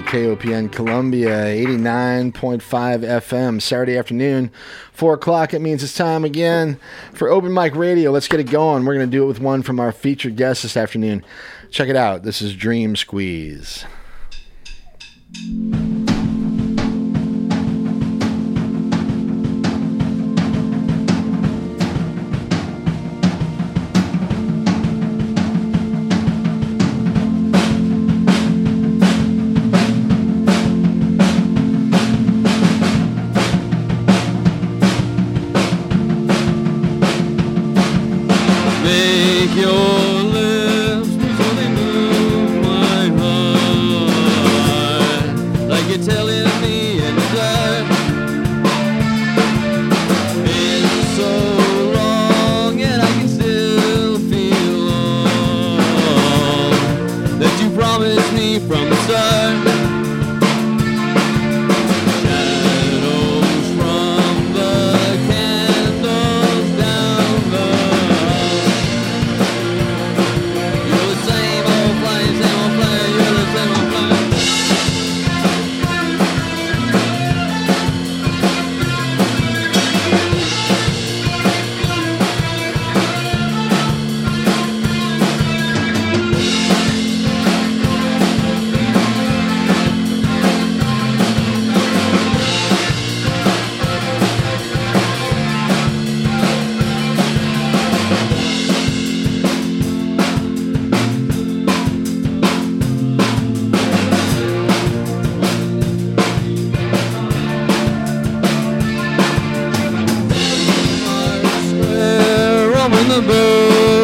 right. KOPN Columbia, 89.5 FM, Saturday afternoon, 4 o'clock. It means it's time again for Open Mic Radio. Let's get it going. We're going to do it with one from our featured guest this afternoon. Check it out. This is Dream Squeeze. Roaming the Berlin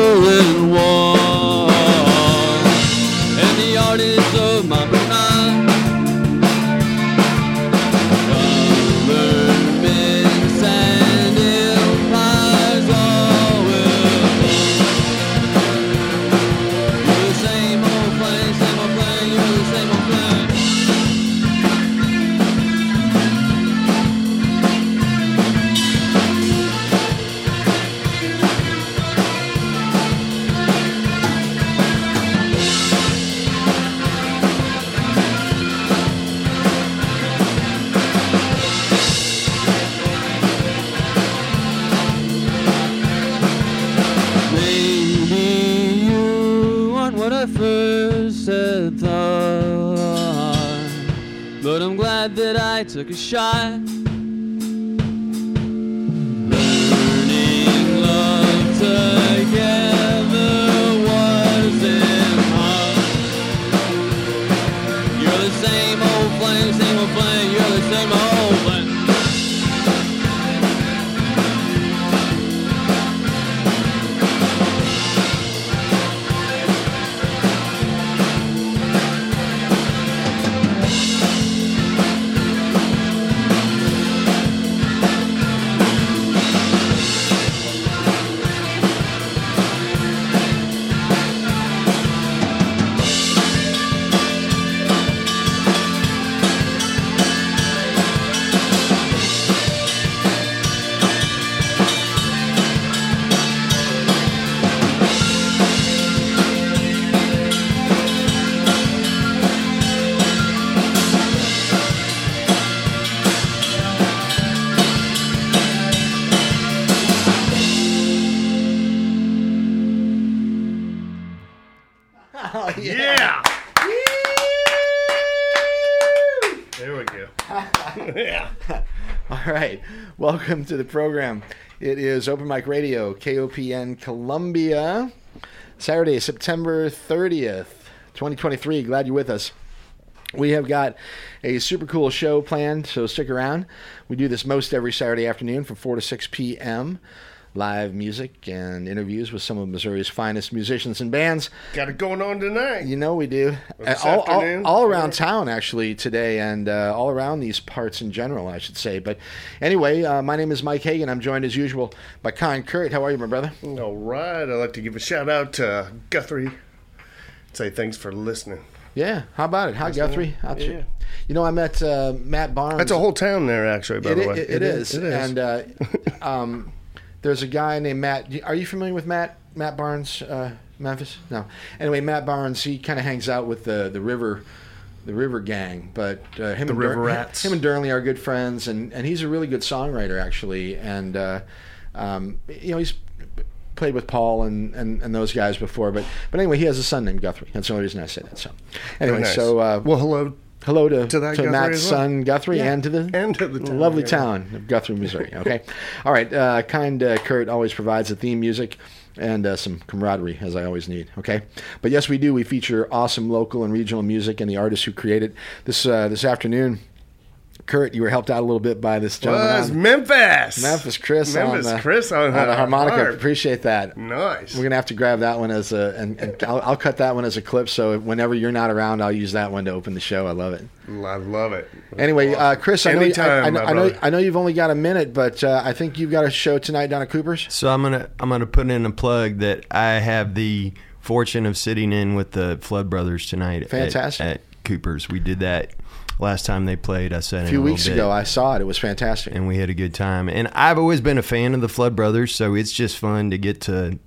Welcome to the program. It is Open Mic Radio, KOPN Columbia, Saturday, September 30th, 2023. Glad you're with us. We have got a super cool show planned, so stick around. We do this most every Saturday afternoon from 4 to 6 p.m. live music and interviews with some of Missouri's finest musicians and bands. Got it going on tonight. You know we do. This all, all, all around town, actually, today, and uh, all around these parts in general, I should say. But anyway, uh, my name is Mike Hagan. I'm joined as usual by Con Kurt. How are you, my brother? All right. I'd like to give a shout out to Guthrie. Say thanks for listening. Yeah. How about it? Hi, Guthrie. How's Yeah. you? You know, I met uh, Matt Barnes. That's a whole town there, actually. By It, the way, it is. It is. And uh, um, there's a guy named Matt. Are you familiar with Matt? Matt Barnes, uh, Memphis? No. Anyway, Matt Barnes. He kind of hangs out with the the river, the river gang. But uh, him The and River Dur- Rats. Him and Durnley are good friends, and and he's a really good songwriter actually. And uh, um, you know he's played with Paul and, and, and those guys before. But but anyway, he has a son named Guthrie. That's the only reason I say that. So anyway, nice. so uh, well, hello hello to, to to Matt's well. son Guthrie Yeah. and to the and to the town, lovely yeah. town of Guthrie, Missouri. Okay, all right. Uh, kind uh, Kurt always provides the theme music and uh, some camaraderie, as I always need. Okay, but yes, we do. We feature awesome local and regional music and the artists who create it. This uh, this afternoon, Kurt, you were helped out a little bit by this gentleman. Was on- Memphis. Memphis Chris Memphis on, uh, Chris on, on the harmonica. harp. Appreciate that. Nice. We're gonna have to grab that one as a, and, and I'll, I'll cut that one as a clip. So whenever you're not around, I'll use that one to open the show. I love it. I love it. Anyway, uh, Chris, I know, Anytime, I, I, I know. I know you've only got a minute, but uh, I think you've got a show tonight down at Cooper's. So I'm gonna I'm gonna put in a plug that I have the fortune of sitting in with the Flood Brothers tonight. at- Fantastic. at, Cooper's. We did that last time they played. I said A few weeks ago, I saw it. It was fantastic. and we had a good time. And I've always been a fan of the Flood Brothers, so it's just fun to get to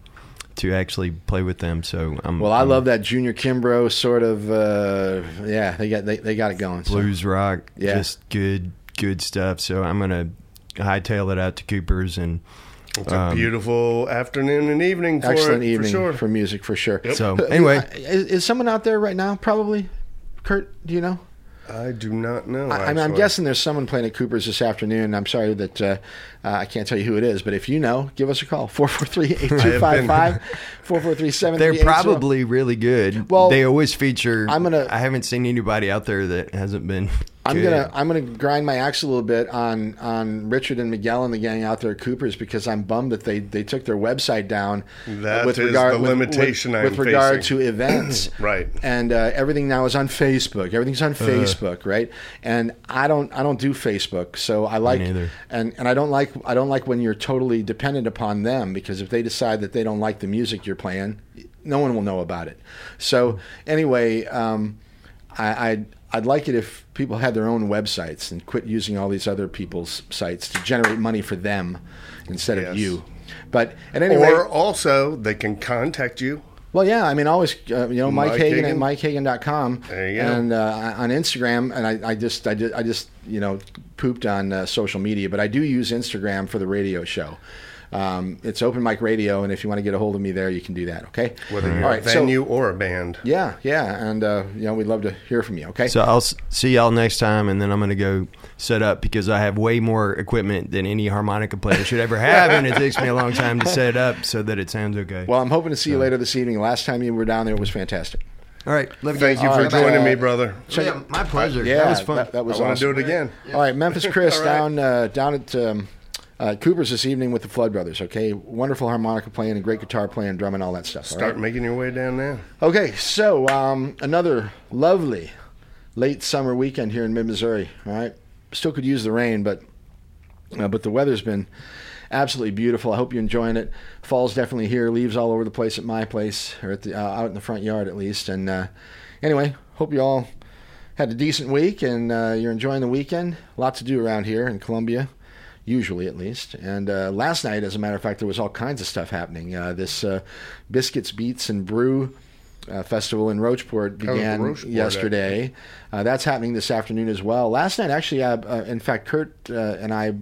to actually play with them. So I'm Well, I I'm love that Junior Kimbrough sort of. Uh, yeah, they got they, they got it going. so. blues rock, Yeah. just good good stuff. So I'm gonna hightail it out to Cooper's and. It's a um, beautiful afternoon and evening for Excellent it, evening for sure. music for sure. So Uh, anyway, is, is someone out there right now? Probably. Kurt, do you know? I do not know. I, I mean, I'm guessing there's someone playing at Cooper's this afternoon. I'm sorry that uh, uh, I can't tell you who it is, but if you know, give us a call 443-8255 443 They're probably really good. Well, they always feature. I'm gonna- I haven't seen anybody out there that hasn't been. I'm gonna I'm gonna grind my axe a little bit on on Richard and Miguel and the gang out there at Cooper's because I'm bummed that they they took their website down. That is the limitation with, I'm with regard facing. to events, Right. And uh, everything now is on Facebook. Everything's on Facebook, right? And I don't I don't do Facebook, so I like and and I don't like I don't like when you're totally dependent upon them because if they decide that they don't like the music you're playing, no one will know about it. So anyway, um, I, I'd like it if people had their own websites and quit using all these other people's sites to generate money for them instead Yes. of you. But at any rate, Or also, they can contact you. well, yeah, I mean, always, uh, you know, Mike, Mike Hagan, Hagan. at MikeHagan.com. There you go. And uh, on Instagram, and I, I just, I just, I just, you know, pooped on uh, social media, but I do use Instagram for the radio show. Um, it's Open Mic Radio, and if you want to get a hold of me there, you can do that. Okay. Whether you're All a right, so- venue or a band. yeah, yeah, and uh, you know, we'd love to hear from you. Okay. So I'll see y'all next time, and then I'm going to go set up because I have way more equipment than any harmonica player should ever have, and it takes me a long time to set it up so that it sounds okay. well, I'm hoping to see you later this evening. Last time you were down there it was fantastic. all right, love you Thank guys. you for right, joining uh, me, brother. Yeah, my pleasure. Yeah, that was fun. That, that was I want awesome. to do it again. All right, Memphis Chris All right. down uh, down at um, uh, Cooper's this evening with the Flood Brothers. Okay, wonderful harmonica playing and great guitar playing, drumming, all that stuff. Start right? making your way down there. Okay, so um, another lovely late summer weekend here in mid Missouri. All right, still could use the rain, but uh, but the weather's been absolutely beautiful. I hope you're enjoying it. Fall's definitely here. Leaves all over the place at my place, or at the uh, out in the front yard at least. And uh, anyway, hope you all had a decent week and uh, you're enjoying the weekend. A lot to do around here in Columbia, usually at least. And uh, last night, as a matter of fact, there was all kinds of stuff happening. Uh, this uh, Biscuits, Beats, and Brew uh, festival in Rocheport began yesterday. Uh, that's happening this afternoon as well. Last night, actually, uh, uh, in fact, Kurt uh, and I.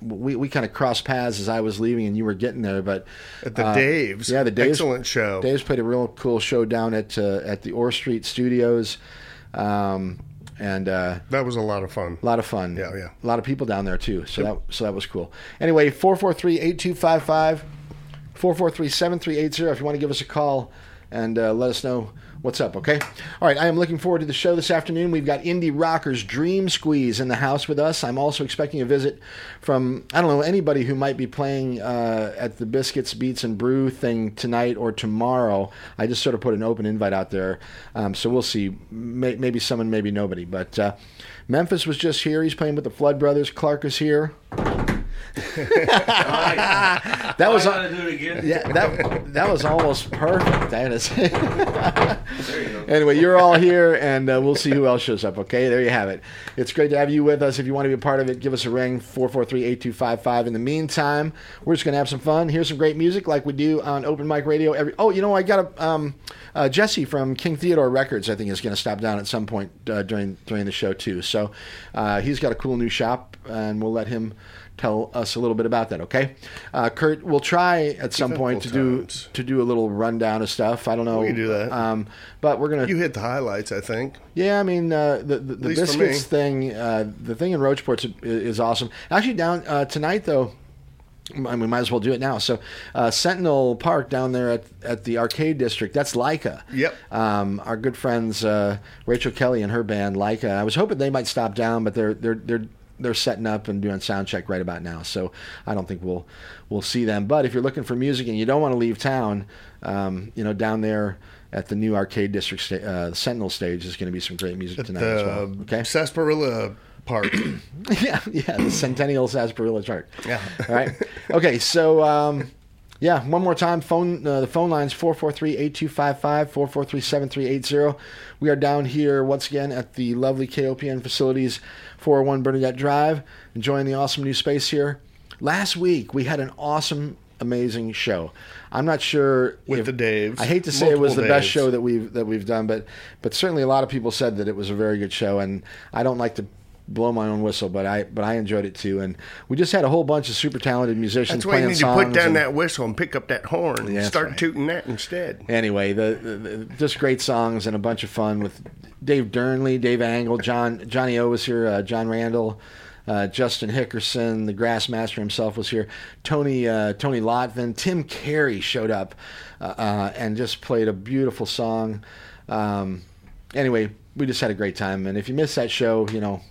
We, we kind of crossed paths as I was leaving and you were getting there, but At the uh, Dave's. yeah, the Dave's, Excellent show. Dave's played a real cool show down at uh, at the Orr Street Studios, um, and uh, That was a lot of fun. a lot of fun. Yeah, yeah. A lot of people down there too. So that so that was cool. Anyway, 443-8255, 443-7380 if you want to give us a call and uh, let us know what's up, okay? All right, I am looking forward to the show this afternoon. We've got indie rockers Dream Squeeze in the house with us. I'm also expecting a visit from, I don't know, anybody who might be playing uh, at the Biscuits, Beats, and Brew thing tonight or tomorrow. I just sort of put an open invite out there, um, so we'll see. May- maybe someone, maybe nobody. But uh, Memphis was just here. He's playing with the Flood Brothers. Clark is here. that was I do it again. yeah, that that was almost perfect. I had to say. anyway, you're all here, and uh, we'll see who else shows up. Okay, there you have it. It's great to have you with us. If you want to be a part of it, give us a ring 443-8255. In the meantime, we're just gonna have some fun. Here's some great music, like we do on Open Mic Radio. Every oh, you know, I got a um, uh, Jesse from King Theodore Records. I think is gonna stop down at some point uh, during during the show too. So uh, he's got a cool new shop, and we'll let him tell us a little bit about that. Okay, uh, Kurt, we'll try at some point to do to do a little rundown of stuff. I don't know. We can do that. Um, but we're gonna. You hit the highlights, I think. yeah, I mean uh, the the, the biscuits thing. Uh, the thing in Rocheport's is, is awesome. Actually, down uh, tonight though. I mean, we might as well do it now. So, uh, Sentinel Park down there at, at the arcade district, that's Leica. Yep. Um, our good friends uh, Rachel Kelly and her band Leica. I was hoping they might stop down, but they're they're they're they're setting up and doing sound check right about now. So I don't think we'll we'll see them. But if you're looking for music and you don't want to leave town, um, you know, down there at the new arcade district, sta- uh, the Sentinel stage is going to be some great music tonight as well. the Okay. Sarsaparilla Park. yeah, yeah, the Centennial Sarsaparilla chart. Yeah. All right. Okay, so um, yeah, one more time. Phone uh, the phone lines 443-8255, 443-7380. We are down here once again at the lovely KOPN facilities, 401 Bernadette Drive, enjoying the awesome new space here. Last week we had an awesome amazing show. I'm not sure With if- the Daves. I hate to say it was the Multiple best show that we've that we've done, but but certainly a lot of people said that it was a very good show, and I don't like to blow my own whistle, but I but I enjoyed it too, and we just had a whole bunch of super talented musicians That's why you playing need to put down and- that whistle and pick up that horn. Yeah, that's Start right. tooting that instead. Anyway, the, the, the just great songs and a bunch of fun with Dave Durnley, Dave Angle, John Johnny O was here, uh, John Randall. Uh, Justin Hickerson, the Grassmaster himself, was here. Tony uh, Tony Lotvin, Tim Carey showed up uh, uh, and just played a beautiful song. Um, anyway, we just had a great time. And if you missed that show, you know,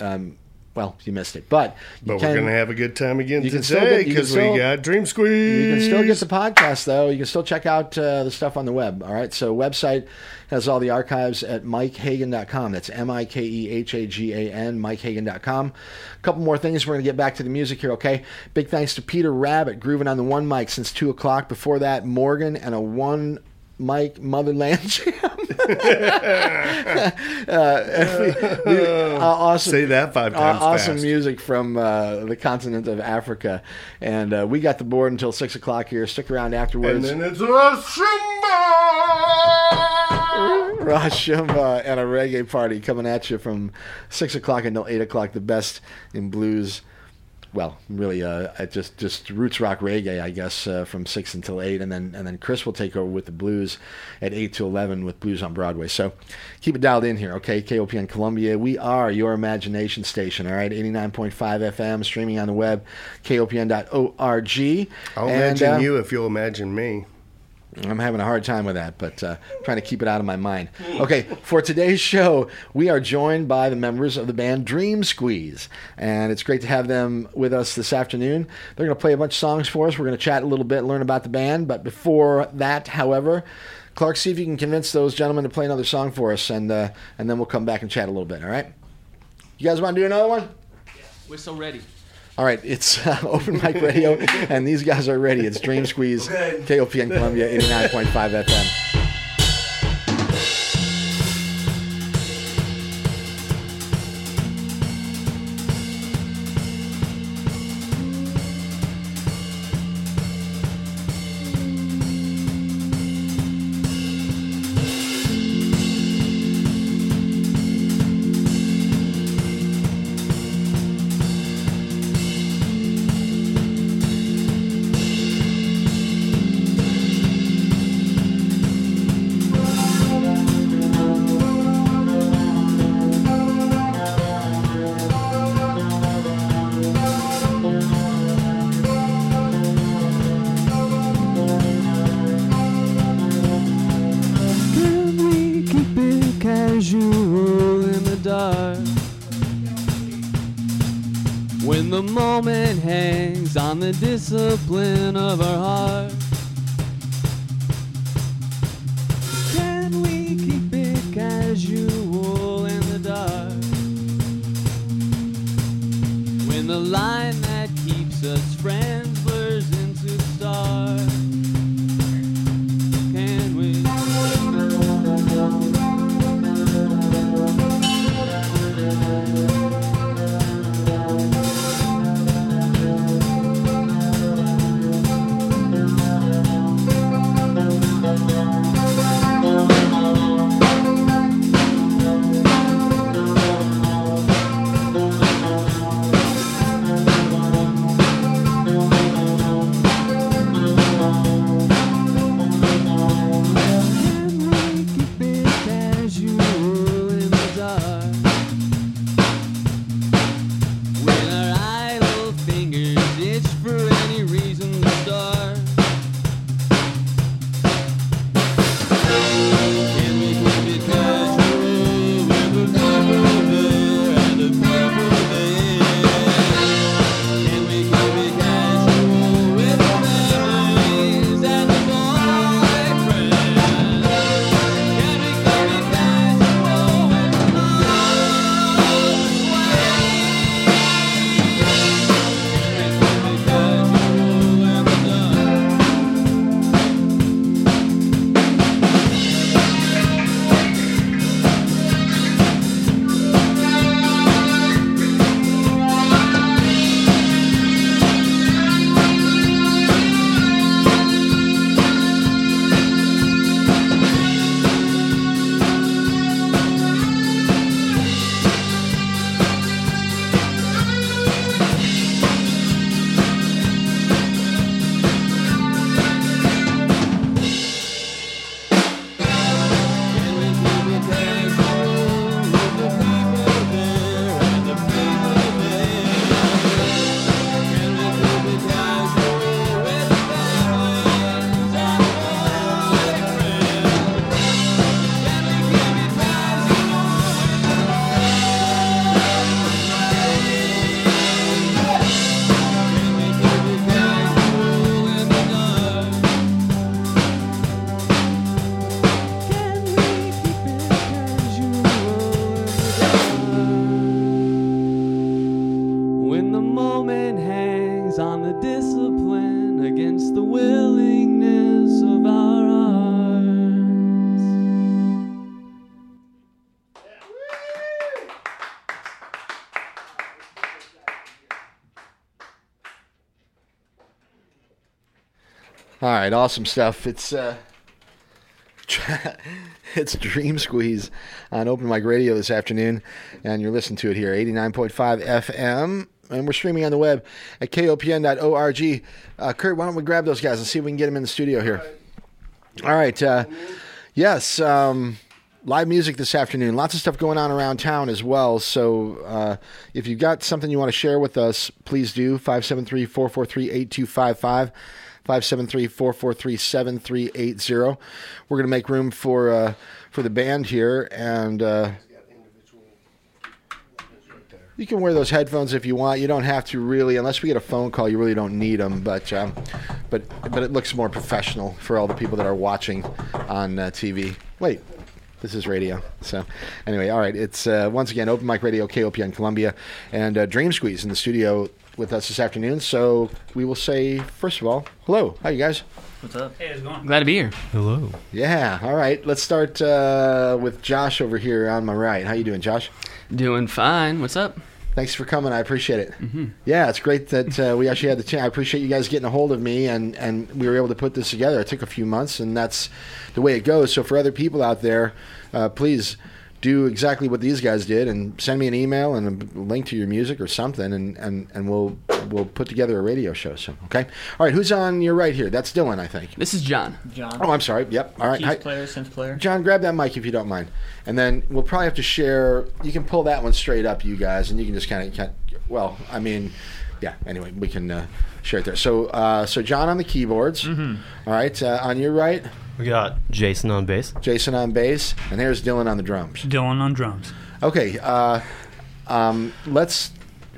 um, well, you missed it. But But can- we're going to have a good time again you can still today get- you can because we got Dream Squeeze. you can still get the podcast though. You can still check out uh, the stuff on the web. All right. So website has all the archives at mikehagan.com. That's M I K E H A G A N, mikehagan.com. A couple more things. We're going to get back to the music here, okay? Big thanks to Peter Rabbit, grooving on the one mic since 2 o'clock. Before that, Morgan and a one mic Motherland Jam. uh, we- we- uh, awesome. Say that five Uh, times awesome fast. music from uh, the continent of Africa, and uh, we got the board until six o'clock here. Stick around afterwards. And then it's a Simba! Rosh Shumba and a reggae party coming at you from six o'clock until eight o'clock. The best in blues. Well, really, uh, just just roots rock reggae, I guess, uh, from six until eight, and then and then Chris will take over with the blues at eight to eleven with blues on Broadway. So keep it dialed in here, okay? KOPN Columbia, we are your imagination station, all right? Eighty nine point five FM, streaming on the web, kopn.org. I'll And, imagine uh, you if you'll imagine me. I'm having a hard time with that, but uh, trying to keep it out of my mind. Okay, for today's show, we are joined by the members of the band Dream Squeeze, and it's great to have them with us this afternoon. They're going to play a bunch of songs for us. We're going to chat a little bit, learn about the band, but before that, however, Clark, see if you can convince those gentlemen to play another song for us, and uh, and then we'll come back and chat a little bit. All right? You guys want to do another one? We're so ready. All right, it's uh, Open Mic Radio, and these guys are ready. It's Dream Squeeze, KOPN Columbia, 89.5 FM. Right, awesome stuff. It's uh, it's Dream Squeeze on Open Mic Radio this afternoon, and you're listening to it here, 89.5 FM, and we're streaming on the web at kopn.org. Uh, Kurt, why don't we grab those guys and see if we can get them in the studio here? All right. Uh, yes. Um, live music this afternoon. Lots of stuff going on around town as well. So uh, if you've got something you want to share with us, please do. 573 443 8255. 573-443-7380. We're going to make room for uh, for the band here, and uh, you can wear those headphones if you want. You don't have to really, unless we get a phone call. You really don't need them, but um, but but it looks more professional for all the people that are watching on uh, TV. Wait. This is radio. So, anyway, all right. It's uh, once again Open Mic Radio, KOPN Columbia, and uh, Dream Squeeze in the studio with us this afternoon. So, we will say, first of all, hello. How you guys? What's up? Hey, how's it going? Glad to be here. Hello. Yeah. All right. Let's start uh, with Josh over here on my right. How you doing, Josh? Doing fine. What's up? Thanks for coming. I appreciate it. Yeah, it's great that uh, we actually had the chance. I appreciate you guys getting a hold of me, and and we were able to put this together. It took a few months, and that's the way it goes. So for other people out there, uh, please do exactly what these guys did, and send me an email and a link to your music or something, and and, and we'll we'll put together a radio show. So okay, all right. Who's on your right here? That's Dylan, I think. This is John. John. Oh, I'm sorry. Yep. All right. Keys Hi- player, synth player. John, grab that mic if you don't mind, and then we'll probably have to share. You can pull that one straight up, you guys, and you can just kind of, well, I mean, yeah. Anyway, we can uh, share it there. So, uh, so John on the keyboards. All right, uh, on your right, We got Jason on bass. Jason on bass, and there's Dylan on the drums. Dylan on drums. Okay, uh, um, let's.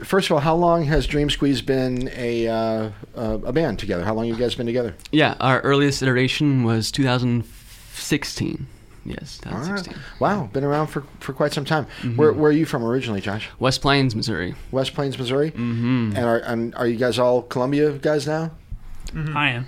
first of all, how long has Dream Squeeze been a uh, uh, a band together? How long have you guys been together? Yeah, our earliest iteration was 2016. Yes, All right. 2016. Wow, been around for, for quite some time. Mm-hmm. Where, where are you from originally, Josh? West Plains, Missouri. West Plains, Missouri. Mm-hmm. And are and are you guys all Columbia guys now? I am.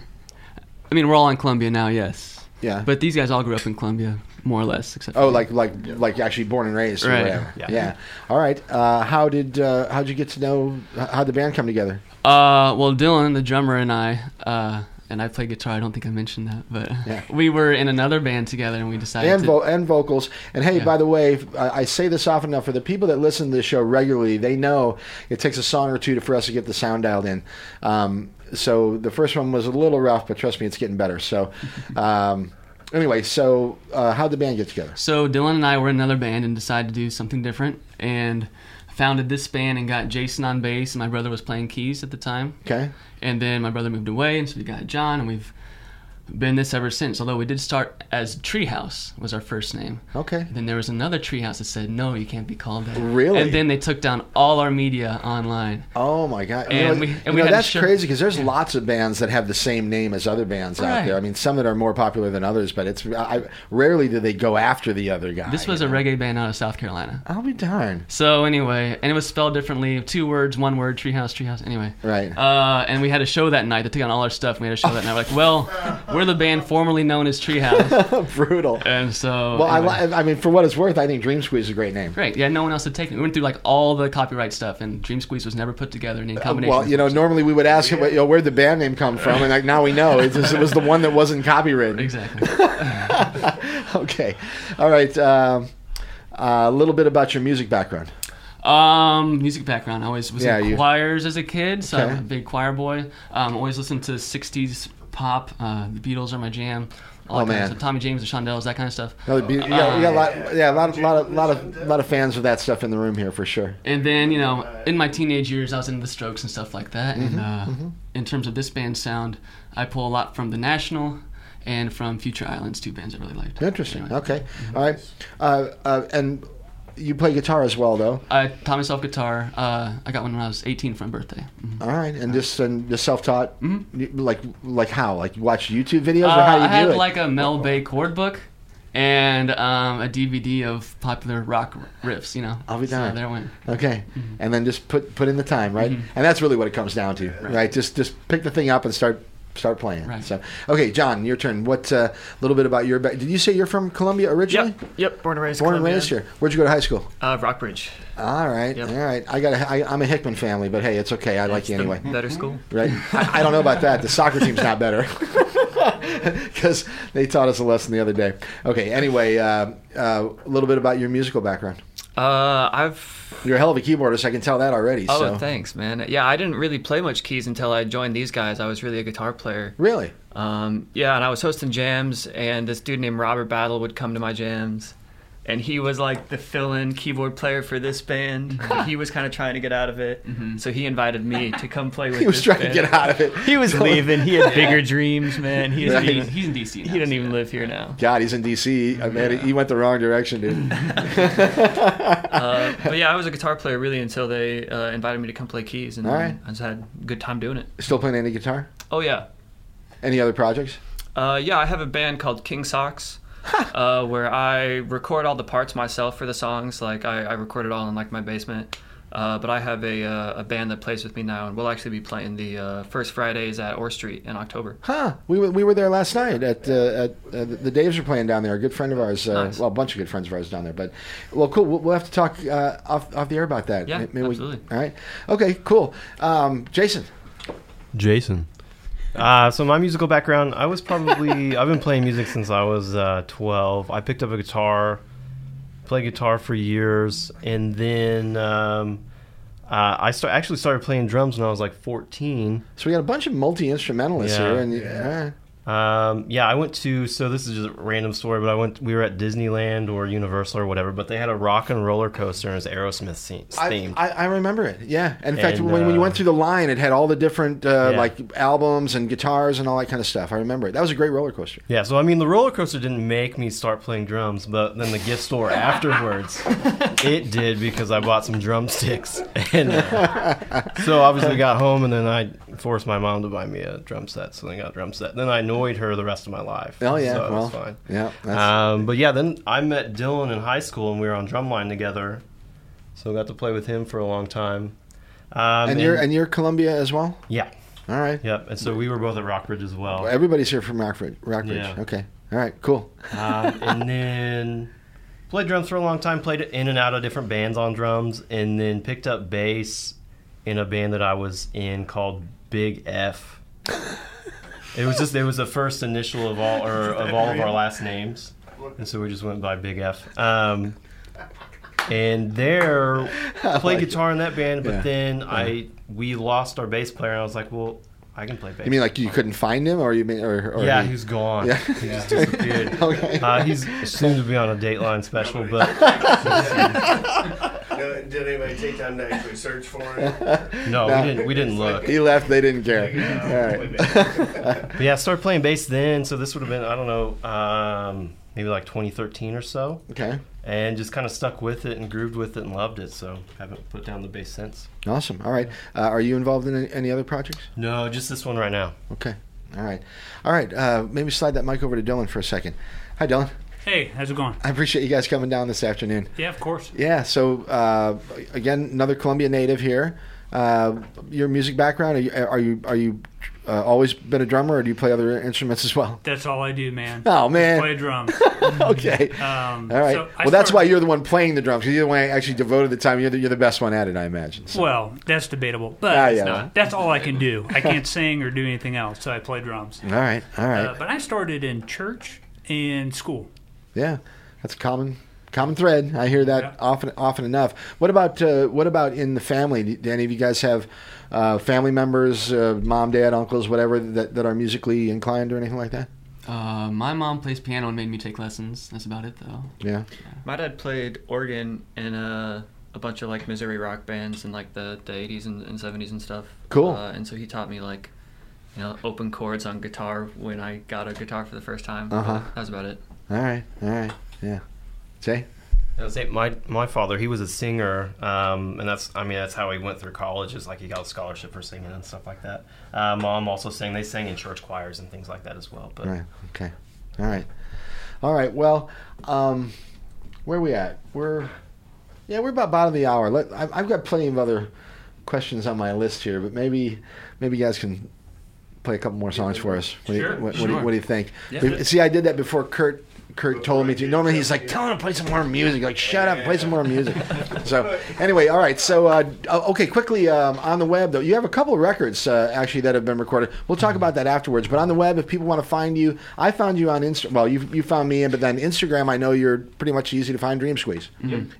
I mean, we're all in Columbia now, yes. Yeah. But these guys all grew up in Columbia, more or less, except oh, like like like actually born and raised or Right. whatever. Yeah. Yeah. All right. Uh, how did uh, how'd you get to know how'd the band come together? Uh, well, Dylan, the drummer, and I, uh, and I play guitar. I don't think I mentioned that, but Yeah. we were in another band together, and we decided and to. vo- and vocals. And hey, Yeah. by the way, I, I say this often enough for the people that listen to the show regularly. They know it takes a song or two to, for us to get the sound dialed in. Um, so the first one was a little rough, but trust me, it's getting better. So. Um, Anyway, so uh, how'd the band get together? So Dylan and I were in another band and decided to do something different, and founded this band and got Jason on bass, and my brother was playing keys at the time. Okay. And then my brother moved away, and so we got John, and we've been this ever since. Although we did start as Treehouse was our first name. Okay. Then there was another Treehouse that said, "No, you can't be called that." Really? And then they took down all our media online. Oh my god! And you know, we, and we know, that's crazy because there's lots of bands that have the same name as other bands out Right. there. I mean, some that are more popular than others, but it's I, rarely do they go after the other guy. This was a know? reggae band out of South Carolina. I'll be darned. So anyway, and it was spelled differently, two words, one word, Treehouse, Treehouse. Anyway. Right. Uh, and we had a show that night. They took on all our stuff. And we had a show that night. We're like, well, we're the band formerly known as Treehouse, Brutal. and so. Well, anyway. I, I mean, for what it's worth, I think Dream Squeeze is a great name. Great. Yeah, no one else had taken it. We went through like all the copyright stuff, and Dream Squeeze was never put together in any combination. Uh, Well, you know, normally we would ask, you know, where'd the band name come from, and like now we know it was, it was the one that wasn't copyrighted. exactly. Okay, all right. Um, uh, a little bit about your music background. Um, music background. I always was Yeah, in you- choirs as a kid, so Okay. I'm a big choir boy. Um, always listened to '60s pop. Uh, the Beatles are my jam. All Oh, man. Tommy James, the Shondells, that kind of stuff. No, you got, you got a lot, yeah, a lot, of, lot of, lot of, lot of fans of that stuff in the room here for sure. And then, you know, in my teenage years, I was into the Strokes and stuff like that. Mm-hmm, and uh, in terms of this band's sound, I pull a lot from The National and from Future Islands, two bands I really liked. Interesting. Anyway. Okay, all right. Uh, uh, and you play guitar as well, though. I taught myself guitar. Uh, I got one when I was 18 for my birthday. Mhm. All right, and just and just self-taught, Mhm. Like like how? Like you watch YouTube videos, Uh, or how do you I had it? like a Mel Bay chord book and um, a DVD of popular rock riffs, you know. I'll be So there it went. okay, and then just put put in the time, right? And that's really what it comes down to, right? Just just pick the thing up and start start playing. Right. So, okay, John, your turn. What a little bit about your back? Did you say you're from Columbia originally? Yep, yep. Born and raised. Born and raised here. Where'd you go to high school? Uh, Rockbridge. All right, Yep. all right. I got. A, I, I'm a Hickman family, but hey, it's okay. I like you anyway. Better school. right? I, I don't know about that. The soccer team's not better because they taught us a lesson the other day. Okay. Anyway, uh, uh, a little bit about your musical background. Uh, I've. You're a hell of a keyboardist. I can tell that already. Oh, so thanks, man. Yeah, I didn't really play much keys until I joined these guys. I was really a guitar player. really, Um, yeah, and I was hosting jams, and this dude named Robert Battle would come to my jams, and he was like the fill-in keyboard player for this band. and he was kind of trying to get out of it, so he invited me to come play with. he was trying band. to get out of it. He was leaving. He had bigger dreams, man. He Right. even, He's in DC. Now, he doesn't even yeah. live here now. God, he's in D.C. I mean, he went the wrong direction, dude. Uh, but yeah, I was a guitar player really until they uh, invited me to come play keys, and right. I just had a good time doing it. Still playing any guitar? Oh yeah, Any other projects? Uh, yeah, I have a band called King Socks, uh, where I record all the parts myself for the songs. Like I, I record it all in like my basement. Uh, but I have a, uh, a band that plays with me now, and we'll actually be playing the uh, first Fridays at Orr Street in October. Huh? We, were- we were there last night at, uh, at uh, the Daves are playing down there. A good friend of ours, uh, Nice. well, a bunch of good friends of ours down there. But well, cool. We'll, we'll have to talk uh, off off the air about that. Yeah, Maybe we- absolutely. all right. Okay. Cool. Um, Jason. Jason. Uh, so my musical background, I was probably I've been playing music since I was uh, 12. I picked up a guitar, played guitar for years, and then um, uh, I start actually started playing drums when I was like 14. So we got a bunch of multi instrumentalists Yeah. here, and uh, Um, yeah, I went to. So this is just a random story, but I went. We were at Disneyland or Universal or whatever, but they had a rock and roller coaster and it was Aerosmith the- I. I, I remember it. Yeah. And in fact, And, when, when you uh, went through the line, it had all the different uh, Yeah. like albums and guitars and all that kind of stuff. I remember it. That was a great roller coaster. yeah, so I mean, the roller coaster didn't make me start playing drums, but then the gift store afterwards, it did because I bought some drumsticks, and uh, so obviously got home, and then I forced my mom to buy me a drum set, so then I got a drum set. Then I annoyed her the rest of my life. Oh yeah. so it well. was fine. Yeah. That's, Um, but yeah, then I met Dylan in high school, and we were on drumline together. So I got to play with him for a long time. Um, and you're and you're Columbia as well. yeah, All right. yep. And so we were both at Rockbridge as well. Everybody's here from Rockbridge. Rockbridge. Yeah. Okay. All right. Cool. um, and then played drums for a long time. Played in and out of different bands on drums, and then picked up bass in a band that I was in called Big F. It was just it was the first initial of all or of all of our last names, and so we just went by Big F. Um, and there played guitar in that band, but Yeah. then I we lost our bass player, and I was like, well, I can play bass. You mean like you couldn't find him, or you mean, or, or yeah, he- he's gone. Yeah. He just disappeared. Okay. Uh, he's soon to be on a Dateline special, but No, did anybody take time to actually search for it? no, No. we didn't. We didn't look. he left. They didn't care. All right. But yeah, I started playing bass then, so this would have been I don't know, um, maybe like 2013 or so, okay. and just kind of stuck with it and grooved with it and loved it. So haven't put down the bass since. Awesome. All right. Uh, are you involved in any, any other projects? No, just this one right now. Okay. All right. All right. Uh, maybe slide that mic over to Dylan for a second. Hi, Dylan. Hey, how's it going? I appreciate you guys coming down this afternoon. Yeah, of course. Yeah. So uh, again, another Columbia native here. Uh, your music background? Are you are you, are you uh, always been a drummer, or do you play other instruments as well? That's all I do, man. Oh man. Play drums. okay. Um, All right. so I well, that's why you're the one playing the drums. 'cause You're the one who actually devoted the time. You're the, you're the best one at it, I imagine. So. Well, that's debatable, but Ah, yeah. no, that's all I can do. I can't sing or do anything else, so I play drums. All right. All right. Uh, but I started in church and school. Yeah, that's a common common thread. I hear that Yeah. often often enough. What about uh, what about in the family? Do any of you guys have uh, family members, uh, mom, dad, uncles, whatever that, that are musically inclined or anything like that? Uh, my mom plays piano and made me take lessons. That's about it, though. Yeah. My dad played organ in a, a bunch of like Missouri rock bands in like the, the 80s and, and 70s and stuff. Cool. Uh, and so he taught me like, you know, open chords on guitar when I got a guitar for the first time. Uh-huh. But That was about it. All right. All right. Yeah. Say. I was say my my father, he was a singer, um, and that's I mean that's how he went through college. Is like he got a scholarship for singing and stuff like that. Uh, Mom also sang. They sang in church choirs and things like that as well. But All right. Okay. All right. All right. Well, um, where are we at? We're yeah, we're about bottom of the hour. Let, I've, I've got plenty of other questions on my list here, but maybe maybe you guys can play a couple more songs for us. What, do, you, Sure, what, what, do, you, sure. what do you think? Yeah. See, I did that before Kurt. Kurt told me to. Normally he's like, "Tell him to play some more music." Like, shut up, play some more music. So, anyway, all right. So, uh, okay, quickly um, on the web though, you have a couple of records uh, actually that have been recorded. We'll talk about that afterwards. But on the web, if people want to find you, I found you on Insta. Well, you you found me, in, but then Instagram, I know you're pretty much easy to find. Dream Squeeze.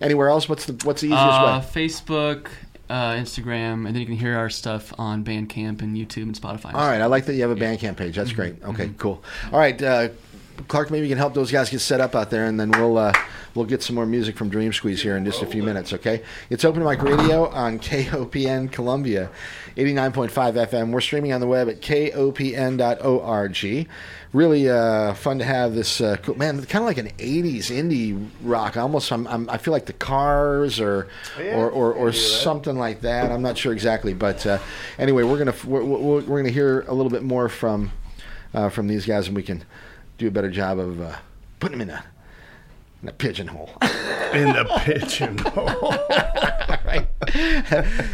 Anywhere else? What's the what's the easiest Uh, way? Facebook, uh, Instagram, and then you can hear our stuff on Bandcamp and YouTube and Spotify. All right, I like that you have a Bandcamp page. That's great. Okay, cool. All right, uh, Clark, maybe you can help those guys get set up out there, and then we'll uh, we'll get some more music from Dream Squeeze here in just a few minutes. Okay, it's Open Mic Radio on KOPN Columbia, eighty nine point five FM. We're streaming on the web at kopn.org. Really uh, fun to have this uh, cool, man, kind of like an '80s indie rock. Almost, I'm, I'm, I feel like the Cars or yeah, or or, or I can do that. something like that. I'm not sure exactly, but uh, anyway, we're gonna we're, we're, we're gonna hear a little bit more from uh, from these guys, and we can do a better job of uh, putting them in a in a pigeonhole. In the pigeonhole. right?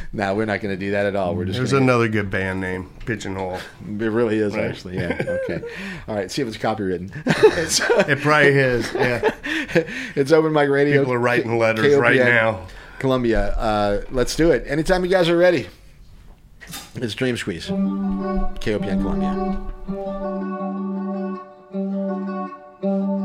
no, we're not going to do that at all. We're just There's gonna, another good band name, Pigeonhole. It really is Right. actually. Yeah. Okay. all right. See if it's copywritten. it's, It probably is. Yeah. it's open mic radio. People are writing K- letters right KOPN, now. Columbia. Uh, let's do it. Anytime you guys are ready. It's Dream Squeeze. KOPN Columbia. Thank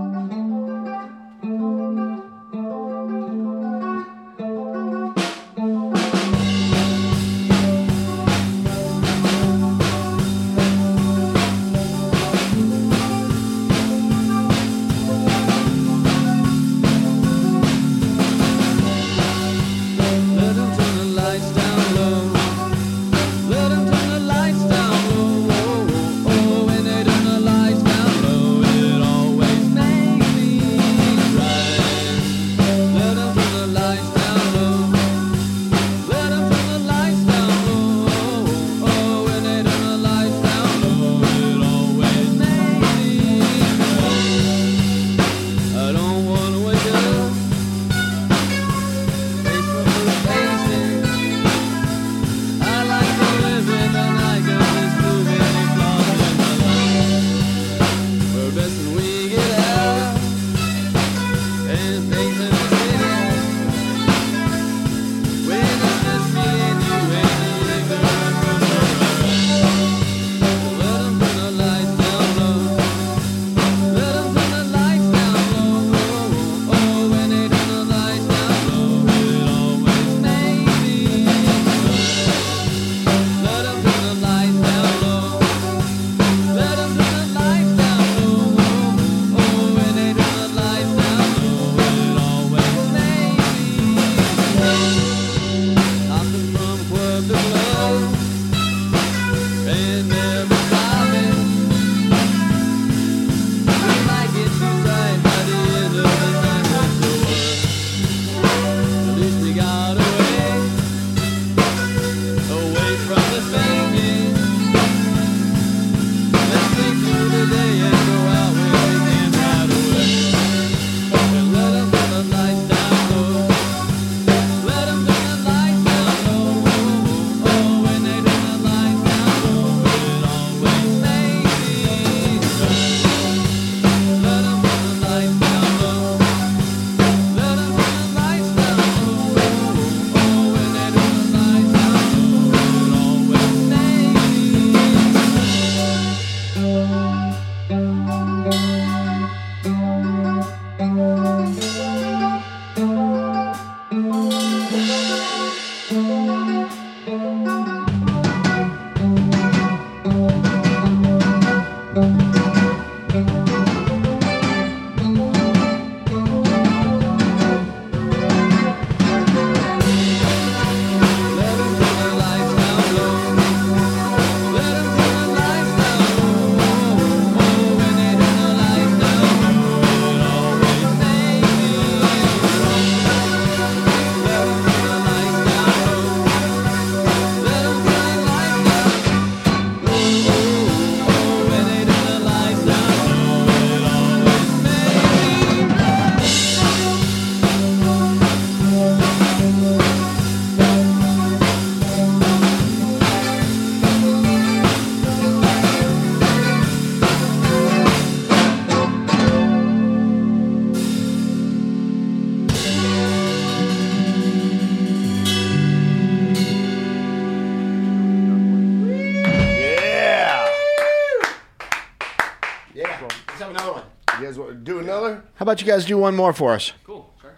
How about you guys do one more for us? Cool. Sure.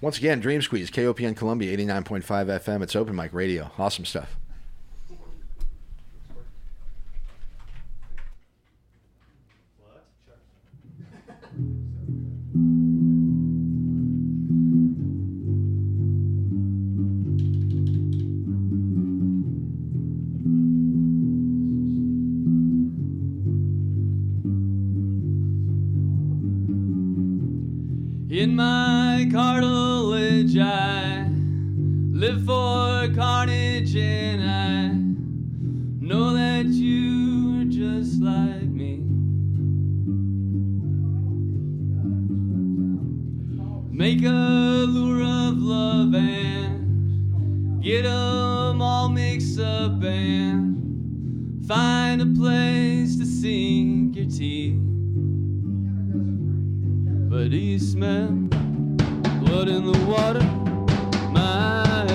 Once again, Dream Squeeze, KOPN Columbia, 89.5 FM. It's open mic radio. Awesome stuff. In my cartilage, I live for carnage, and I know that you are just like me. Make a lure of love and get 'em all mixed up and find a place to sink your teeth. You blood in the water? My,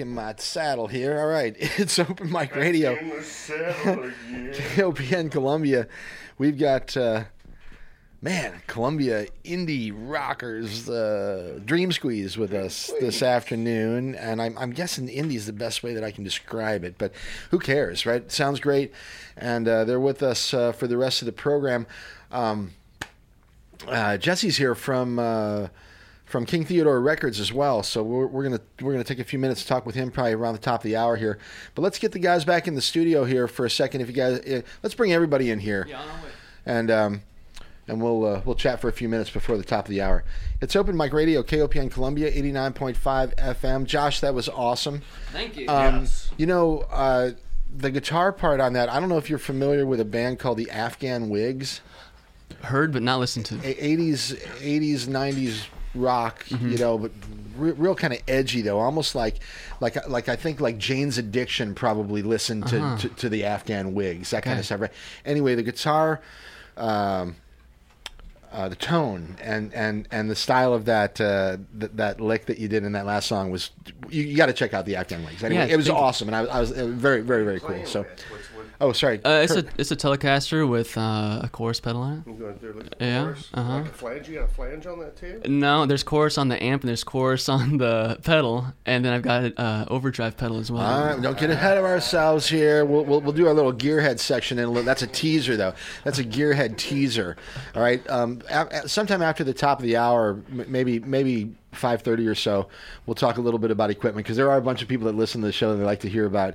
in my saddle here. All right, it's Open Mic Radio. In the saddle again. OPN Columbia. We've got, uh, man, Columbia indie rockers, uh, Dream Squeeze with us this afternoon. And I'm, I'm guessing indie is the best way that I can describe it, but who cares, right? Sounds great. And uh, they're with us uh, for the rest of the program. Um, uh, Jesse's here from. From King Theodore Records as well. So we're, we're gonna we're gonna take a few minutes to talk with him probably around the top of the hour here. But let's get the guys back in the studio here for a second. If you guys, uh, let's bring everybody in here, Yeah, on our way. and um, and we'll uh, we'll chat for a few minutes before the top of the hour. It's Open Mic Radio, KOPN Columbia, eighty nine point five FM. Josh, that was awesome. Thank you. Um, Yes. You know. Uh, the guitar part on that, I don't know if you're familiar with a band called the Afghan Whigs. Heard but not listened to. eighties, eighties, nineties rock, you know, but re- real kind of edgy though, almost like, like, like I think like Jane's Addiction probably listened to, to, to the Afghan Whigs, that kind of stuff. Right? Anyway, the guitar, um, uh, the tone and, and, and the style of that uh, th- that lick that you did in that last song was you, you got to check out the Afghan Whigs. Anyway, Yeah, it was awesome, and I, was- I was it was very very very cool. So, What's- what- oh sorry, Uh, it's a it's a Telecaster with uh, a chorus pedal on I'm going Yeah, chorus. uh-huh. Like a flange. You got a flange on that too? No, there's chorus on the amp and there's chorus on the pedal, and then I've got an uh, overdrive pedal as well. All right, don't get ahead of ourselves here. We'll, we'll, we'll do our little gearhead section, and that's a teaser, though. That's a gearhead teaser. All right. Um, a- a- sometime after the top of the hour, m- maybe maybe five thirty or so, we'll talk a little bit about equipment because there are a bunch of people that listen to the show and they like to hear about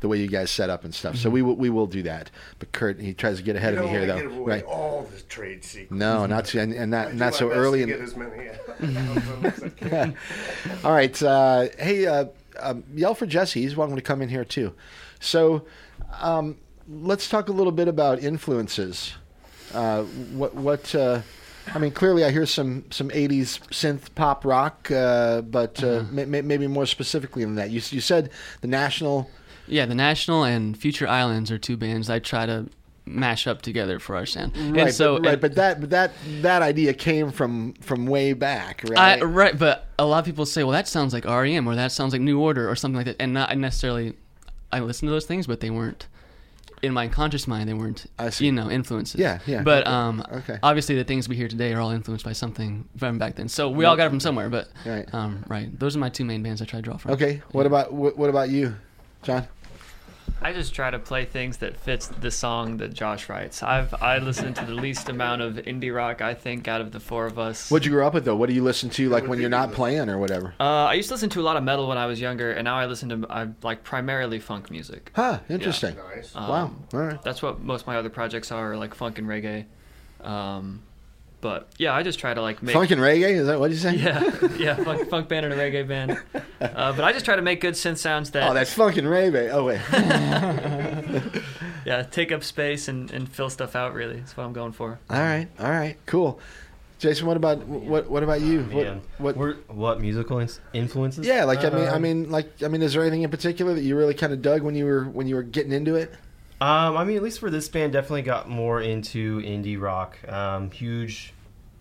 the way you guys set up and stuff. So we will we will do that. But Kurt, he tries to get ahead You of me here, though. give away Right? all the trade secrets. No, not so, and, and I not do not my so best early. To in- get as many albums as I can. All right. Uh, hey, uh, um, yell for Jesse. He's welcome to come in here too. So, um, let's talk a little bit about influences. Uh, what what? I mean, clearly, I hear some some '80s synth pop rock, uh, but uh, Uh-huh. may, maybe more specifically than that. You you said the National. Yeah, the National and Future Islands are two bands I try to mash up together for our sound. Right, and so but, right, and but that but that that idea came from from way back, right? I, right, but a lot of people say, well, that sounds like REM or that sounds like New Order or something like that, and not necessarily. I listen to those things, but they weren't in my conscious mind. They weren't, I see. you know, influences. Yeah, yeah. But um, Okay. obviously, the things we hear today are all influenced by something from back then. So we all got it from somewhere. But Right. um, right, those are my two main bands I try to draw from. okay. What about what, what about you, John? I just try to play things that fits the song that Josh writes. I've I listen to the least amount of indie rock I think out of the four of us. What'd you grow up with though? What do you listen to like when you're not playing or whatever? Uh, I used to listen to a lot of metal when I was younger, and now I listen to I like primarily funk music. Huh, interesting. Nice. Um, Wow. All right. That's what most of my other projects are, like funk and reggae. Um, but yeah, I just try to like make Funk and reggae? Is that what you say? yeah, yeah, funk, funk band and a reggae band. Uh, but I just try to make good synth sounds that Oh, that's funk and reggae. Oh wait. yeah take up space and, and fill stuff out. Really, that's what I'm going for. all right. All right. Cool. Jason, what about what what about you? What what? We're- what musical influences? Yeah, like I mean, I Um, mean, like I mean, is there anything in particular that you really kind of dug when you were when you were getting into it? Um, I mean, at least for this band, definitely got more into indie rock. Um, huge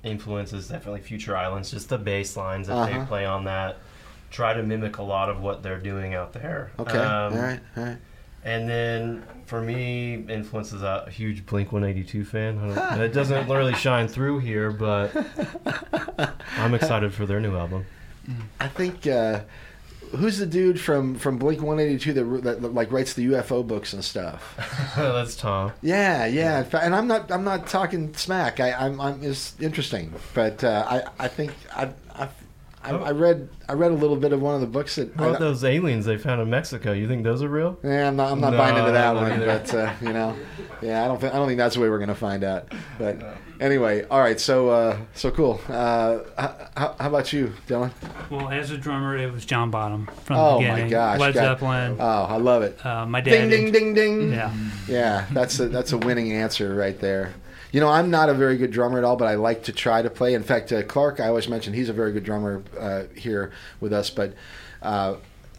influences, definitely Future Islands. Just the bass lines that Uh-huh. they play on that. Try to mimic a lot of what they're doing out there. Okay. Um, all right. All right. And then for me, influences a huge Blink 182 fan. I it doesn't really shine through here, but I'm excited for their new album. I think uh, who's the dude from from Blink One Eighty Two that, that like writes the UFO books and stuff? That's Tom. Yeah, yeah. And I'm not I'm not talking smack. I, I'm I'm it's interesting, but uh, I I think I I. I, I read I read a little bit of one of the books that What about those aliens they found in Mexico? You think those are real? yeah, I'm not I'm not No, buying into that one, either. but uh, you know, yeah, I don't think I don't think that's the way we're gonna find out. But anyway, all right, so uh, so cool. Uh, how, how about you, Dylan? Well, as a drummer, it was John Bonham from Oh, the my beginning. gosh, Led God. Zeppelin. Oh, I love it. Uh, my Ding dad. ding ding ding. Yeah. Yeah, that's a that's a winning answer right there. You know, I'm not a very good drummer at all, but I like to try to play. In fact, uh, Clark, I always mention he's a very good drummer uh, here with us. But uh,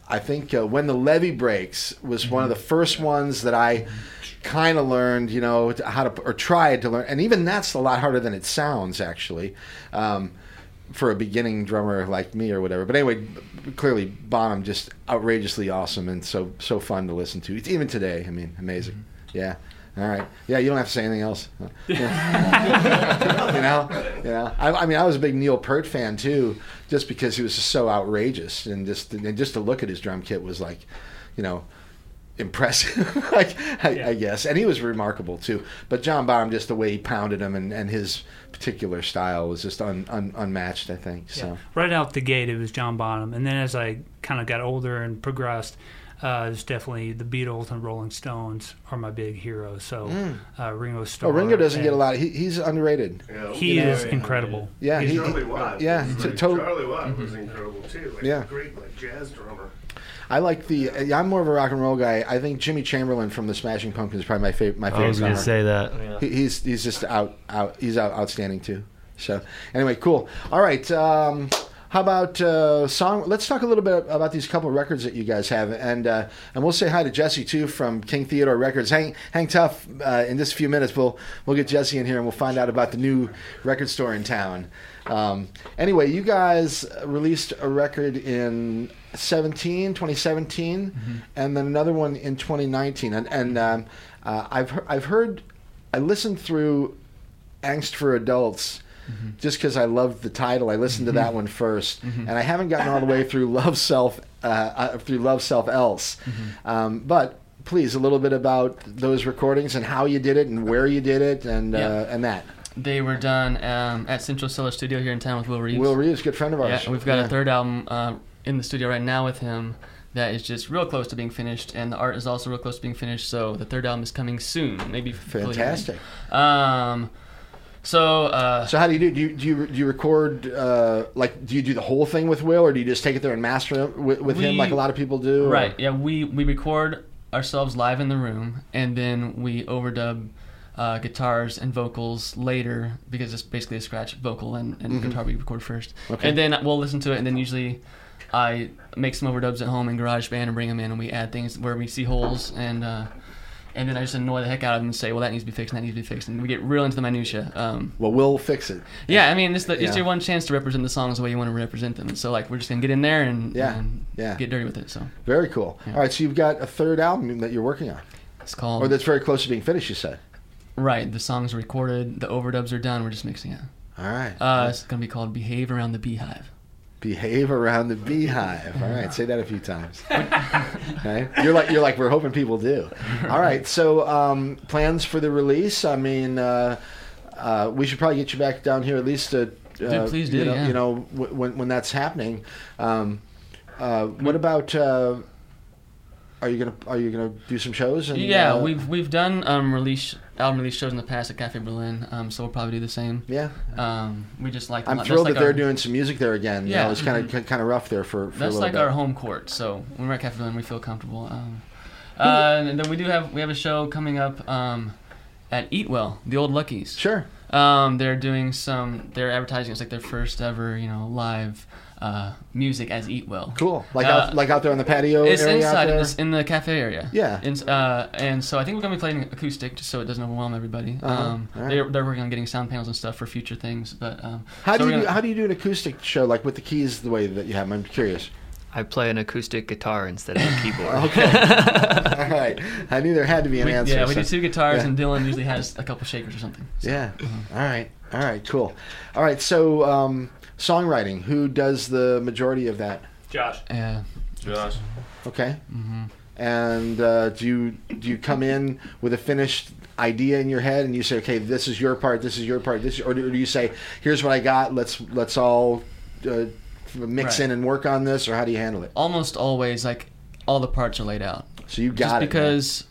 I think uh, when the levee breaks was one of the first ones that I kind of learned, you know, how to or tried to learn, and even that's a lot harder than it sounds actually. Um, for a beginning drummer like me or whatever, but anyway, clearly Bonham just outrageously awesome and so so fun to listen to. Even today, I mean, amazing. Yeah. All right. Yeah, you don't have to say anything else. You know, you know. I, I mean, I was a big Neil Peart fan too, just because he was just so outrageous, and just and just to look at his drum kit was like, you know, impressive. like I, I guess, and he was remarkable too. But John Bonham, just the way he pounded him, and, and his particular style was just un, un, unmatched. I think so. Right out the gate, it was John Bonham, and then as I kind of got older and progressed, uh, it's definitely the Beatles and Rolling Stones are my big heroes. So uh, Ringo Starr. Oh, Ringo doesn't get a and lot. He, he's underrated. Yeah, He you know, is incredible. Yeah, he, Charlie Watt. yeah, was to- like- to- Charlie Watt was incredible too. Like Yeah. great like jazz drummer. I like the. yeah, I'm more of a rock and roll guy. I think Jimmy Chamberlin from the Smashing Pumpkins is probably my favorite. My favorite. I was going to say that. Yeah. He, he's he's just out out. He's out outstanding too. So anyway, cool. All right. Um, how about uh, song? Let's talk a little bit about these couple records that you guys have, and uh, and we'll say hi to Jesse too from King Theodore Records. Hang hang tough. Uh, in just a few minutes, we'll we'll get Jesse in here and we'll find out about the new record store in town. Um, anyway, you guys released a record in 17, 2017, and then another one in 2019. And, and um, uh, I've he- I've heard, I listened through Angst for Adults. Just because I loved the title, I listened to that one 1st and I haven't gotten all the way through Love Self, uh, uh, through Love Self Else. Um, but please, a little bit about those recordings and how you did it and where you did it and Yeah. uh, and that. They were done um, at Central Cellar Studio here in town with Will Reeves. Will Reeves, good friend of ours. Yeah, we've got Yeah. a third album uh, in the studio right now with him that is just real close to being finished, and the art is also real close to being finished. So the third album is coming soon, maybe. Fantastic. Um, so uh, So how do you do? Do you do you, do you record uh, like do you do the whole thing with Will, or do you just take it there and master it with, with him like a lot of people do? or- right, yeah, we we record ourselves live in the room, and then we overdub. Uh, guitars and vocals later because it's basically a scratch vocal and, and guitar we record first, Mm-hmm. Okay. and then we'll listen to it, and then usually I make some overdubs at home in GarageBand and bring them in, and we add things where we see holes, and uh, and then I just annoy the heck out of them and say, well, that needs to be fixed, and that needs to be fixed, and we get real into the minutia. Um, Well, we'll fix it. yeah, I mean, it's, the, it's Yeah. your one chance to represent the songs the way you want to represent them, so like we're just gonna get in there and, Yeah, and yeah. get dirty with it. So Very cool. Yeah. All right, so you've got a third album that you're working on, it's called or that's very close to being finished. You said. right. The songs are recorded, the overdubs are done. We're just mixing it. All right. Uh, it's gonna be called "Behave Around the Beehive." Behave around the beehive. All right, say that a few times. okay. You're like you're like we're hoping people do. All right. So um, plans for the release. I mean, uh, uh, we should probably get you back down here at least to. Uh, please do, You know, yeah. you know w- when when that's happening. Um, uh, what about? Uh, are you gonna Are you gonna do some shows? And, yeah, uh, we've we've done um, release album release shows in the past at Cafe Berlin, um, so we'll probably do the same. Yeah, Um, we just like. I'm thrilled like that they're doing some music there again. You Yeah. know, it's kind of kind of rough there for, for That's like bit. our home court. So when we're at Cafe Berlin, we feel comfortable. Um, uh, and then we do have we have a show coming up um, at Eat Well, the old Luckies. Sure. Um, they're doing some. They're advertising. It's like their first ever, you know, live uh, music as Eat Well. Cool. Like Uh, out like out there on the patio It's area out inside in, this, in the cafe area. Yeah. And, uh, and so I think we're gonna be playing acoustic just so it doesn't overwhelm everybody. Uh-huh. Um, All right. they're, they're working on getting sound panels and stuff for future things. But um, How so do you do, gonna- how do you do an acoustic show like with the keys the way that you have? 'em? I'm curious. I play an acoustic guitar instead of a keyboard. Okay. All right. I knew there had to be an we, answer. yeah, we so- do two guitars, yeah. and Dylan usually has a couple shakers or something. So, Yeah. All right. All right. Cool. All right. So um, songwriting. Who does the majority of that? Josh. Yeah. Josh. Okay. And uh, do you do you come in with a finished idea in your head and you say, okay, this is your part, this is your part, this, or do, or do you say, here's what I got, let's let's all uh, mix Right. in and work on this, or how do you handle it? Almost always, like all the parts are laid out. So you got just it. man. because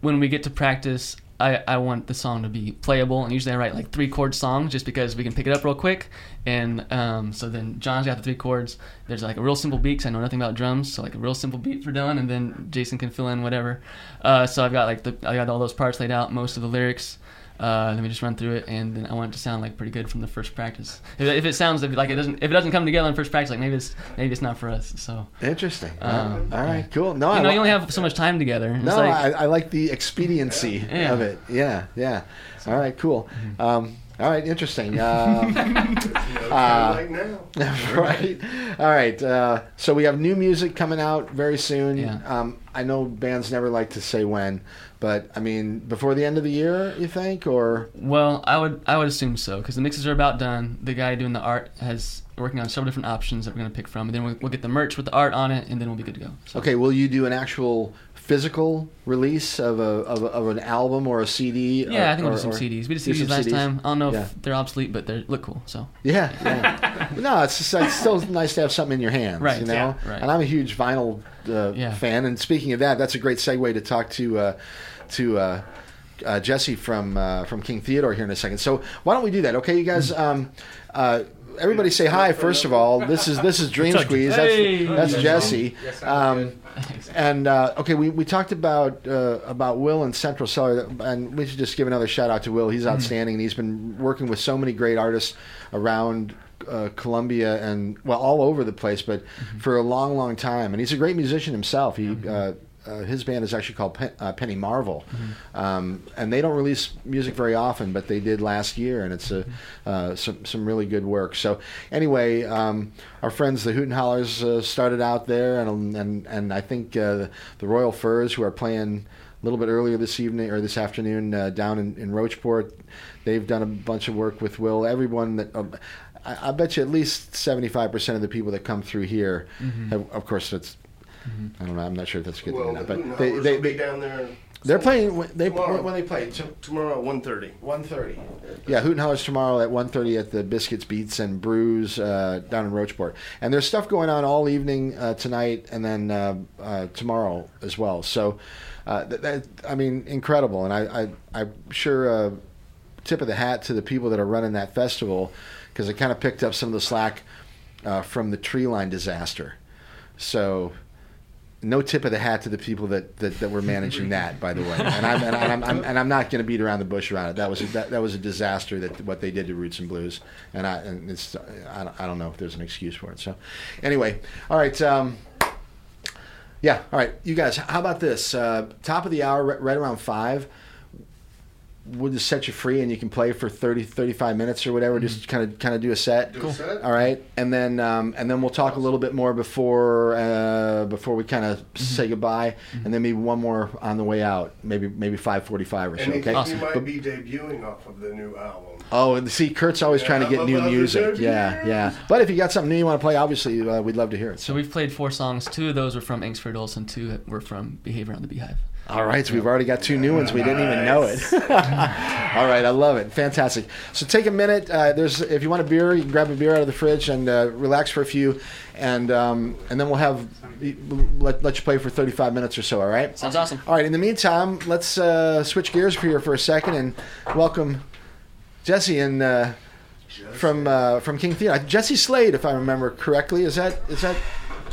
when we get to practice I, I want the song to be playable and usually I write like three chord songs just because we can pick it up real quick and um, so then John's got the three chords. There's like a real simple beat 'cause I know nothing about drums so like a real simple beat for Dylan and then Jason can fill in whatever. Uh, so I've got like the I got all those parts laid out most of the lyrics Uh, let me just run through it, and then I want it to sound like pretty good from the first practice. If, if it sounds like it doesn't, if it doesn't come together in first practice, like maybe it's maybe it's not for us. So Interesting. Um, All right, cool. No, you I know, li- you only have so much time together. It's No, like, I, I like the expediency Yeah. of it. Yeah, yeah. All right, cool. Mm-hmm. Um, all right, interesting. No Uh, time now. right. All right. Uh, so we have new music coming out very soon. Yeah. Um, I know bands never like to say when, but I mean, before the end of the year, you think, or Well, I would I would assume so because the mixes are about done. The guy doing the art has working on several different options that we're gonna pick from, and then we'll, we'll get the merch with the art on it, and then we'll be good to go. So, okay, will you do an actual physical release of a of, a, of an album or a CD? Yeah, or- I think we'll or- do some or- CDs. We did CDs last CDs? time. I don't know Yeah. if they're obsolete, but they look cool. So Yeah, yeah. no, it's just, it's still nice to have something in your hands, Right, You know, yeah, right. and I'm a huge vinyl uh, fan. And speaking of that, that's a great segue to talk to uh, to uh, uh, Jesse from uh, from King Theodore here in a second. So why don't we do that? Okay, you guys. Um, uh, Everybody say hi first of all. This is this is Dream Squeeze. That's, that's Jesse. Um, and uh, okay, we, we talked about uh, about Will and Central Cellar, and we should just give another shout out to Will. He's outstanding, and he's been working with so many great artists around uh, Columbia and well, all over the place, but for a long, long time. And he's a great musician himself. He uh, his band is actually called Pen, uh, Penny Marvel, um, and they don't release music very often, but they did last year, and it's a uh, some some really good work. So anyway, um, our friends the Hoot and Hollers uh, started out there, and and and I think uh, the Royal Furs who are playing a little bit earlier this evening or this afternoon uh, down in, in Rocheport, they've done a bunch of work with Will. Everyone that. Uh, I, I bet you at least seventy-five percent of the people that come through here, have, of course, that's I don't know. I'm not sure if that's a good Well, thing or not, but they, they, they down there they're playing. when- They Tomorrow. when they play t- tomorrow at 1.30. one thirty. Yeah, Hoot and Hollers tomorrow at 1.30 at the Biscuits, Beats, and Brews uh, down in Rocheport. And there's stuff going on all evening uh, tonight and then uh, uh, tomorrow as well. So, uh, that, that, I mean, incredible. And I, I, I'm sure uh, tip of the hat to the people that are running that festival because I kind of picked up some of the slack uh, from the tree line disaster. So no tip of the hat to the people that, that, that were managing that, by the way. And I'm and I'm, I'm and I'm not going to beat around the bush around it. That was a, that, that was a disaster that what they did to Roots and Blues, and I and it's I don't, I don't know if there's an excuse for it. So anyway, all right. Um, yeah, all right, you guys. How about this? Uh, top of the hour, right, right around five. We'll just set you free, and you can play for 30, 35 minutes or whatever. Just kind of kind of do a set. Do a set? All right, and then um, and then we'll talk a little bit more before uh, before we kind of Mm-hmm. say goodbye, and then maybe one more on the way out, maybe maybe five forty five or so. And Okay. you might be debuting off of the new album. Oh, and see, Kurt's always trying to get new music. yeah. Yeah, yeah. But if you got something new you want to play, obviously uh, we'd love to hear it. So we've played four songs. Two of those were from Angst for Adults. Two were from Behave Around the Beehive. All right, so we've already got two new ones. We didn't even know it. All right, I love it. Fantastic. So take a minute. Uh, there's if you want a beer, you can grab a beer out of the fridge and uh, relax for a few, and um, and then we'll have let, let you play for 35 minutes or so. All right. Sounds awesome. All right. In the meantime, let's uh, switch gears here for a second and welcome Jesse and uh, from uh, from King Theodore. Jesse Slade, if I remember correctly. Is that is that?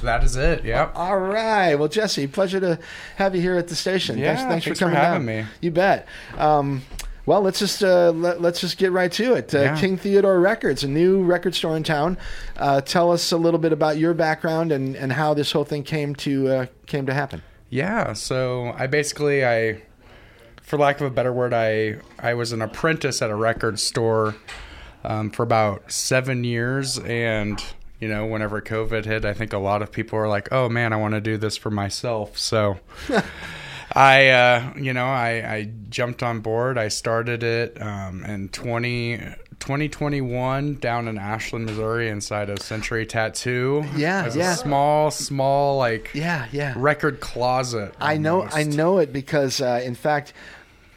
That is it. Yep. All right. Well, Jesse, pleasure to have you here at the station. Yeah, thanks, thanks, thanks for for coming having down. me. You bet. Um, well, let's just uh, let, us just get right to it. Uh, Yeah. King Theodore Records, a new record store in town. Uh, tell us a little bit about your background and, and how this whole thing came to uh, came to happen. Yeah. So I basically I, for lack of a better word, I I was an apprentice at a record store um, for about seven years, and you know, whenever COVID hit, I think a lot of people were like, "Oh man, I want to do this for myself." So. I, uh, you know, I, I jumped on board. I started it um, in 20, 2021 down in Ashland, Missouri, inside of Century Tattoo. Yeah, As yeah. A small, small, like Yeah, yeah. record closet. I know. I know it because, uh, in fact,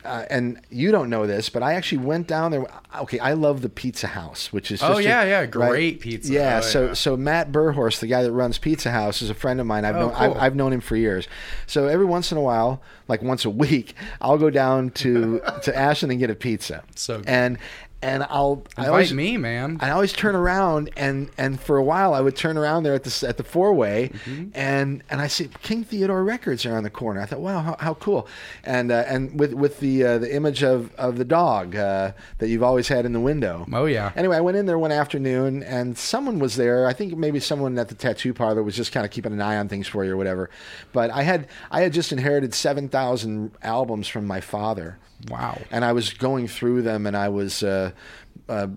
uh, and you don't know this, but I actually went down there. Okay, I love the Pizza House, which is Oh, just a- yeah, yeah, right? great pizza. Yeah, Oh, so yeah. so Matt Burhorst, the guy that runs Pizza House, is a friend of mine. I've Oh, known I've. I've known him for years. So every once in a while, like once a week, I'll go down to to Ashland and get a pizza. So good. and and I'll I Invite always me, man. I always turn around and and for a while I would turn around there at the at the four way Mm-hmm. and and I see King Theodore Records around the corner. I thought, wow, how, how cool! And uh, and with with the uh, the image of of the dog uh, that you've always had in the window. Oh yeah. Anyway, I went in there one afternoon and someone was there. I think maybe someone at the tattoo parlor was just kind of keeping an eye on things for you or whatever. But I had I had just inherited seven thousand albums from my father Wow. and I was going through them, and I was, uh, uh,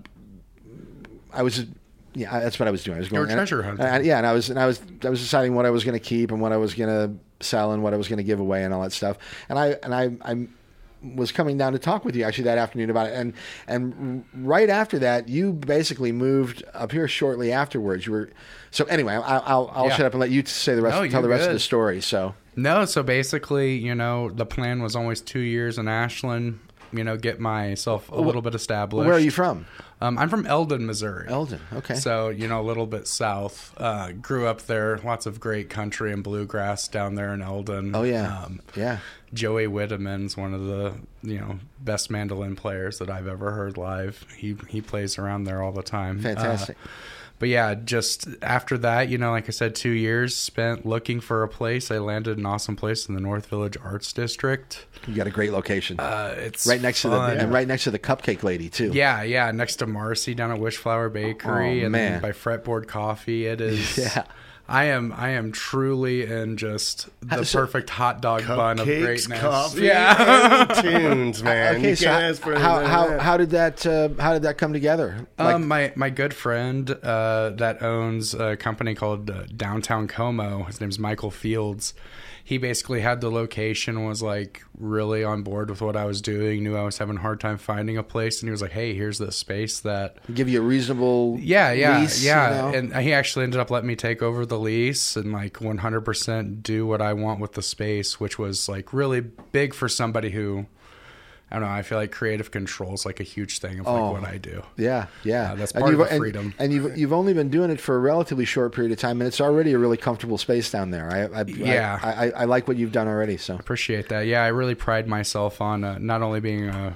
I was, yeah, that's what I was doing. I was going treasure and- hunting. and- yeah, and I was, and I was, I was deciding what I was going to keep and what I was going to sell and what I was going to give away and all that stuff. And I, and I, I was coming down to talk with you actually that afternoon about it. And and right after that, you basically moved up here shortly afterwards. You were, so anyway, I, I'll, I'll Yeah. shut up and let you say the rest, No, tell the rest of the story. So. No, so basically, you know, the plan was always two years in Ashland. You know, get myself a little bit established. Where are you from? Um, I'm from Eldon, Missouri. Eldon. Okay. So you know, a little bit south. Uh, grew up there. Lots of great country and bluegrass down there in Eldon. oh yeah. Um, yeah. Joey Witteman's one of the you know best mandolin players that I've ever heard live. He he plays around there all the time. Uh, Fantastic. But yeah, just after that, you know, like I said, two years spent looking for a place. I landed an awesome place in the North Village Arts District. You got a great location. Uh, it's right next to the and right next to the cupcake lady too. Yeah, yeah, next to Marcy down at Wishflower Bakery, Oh, and man. then by Fretboard Coffee. It is. Yeah. I am. I am truly in just the Uh, so- perfect hot dog bun of Cupcakes, greatness. coffee, Yeah. and tunes, man. Okay, you so can't how, ask for how how how did that uh, how did that come together? Like, um, my my good friend uh, that owns a company called uh, Downtown Como. His name's Michael Fields. He basically had the location, was like really on board with what I was doing. Knew I was having a hard time finding a place, and he was like, "Hey, here's the space that give you a reasonable Yeah, yeah, lease, yeah. you know? And he actually ended up letting me take over the lease and like 100% do what I want with the space, which was like really big for somebody who I don't know. I feel like creative control is like a huge thing of like Oh. what I do. yeah, yeah. Uh, that's And part of the and- freedom. And you've you've only been doing it for a relatively short period of time, and it's already a really comfortable space down there. I, I Yeah. I, I, I like what you've done already. So Appreciate that. Yeah, I really pride myself on uh, not only being a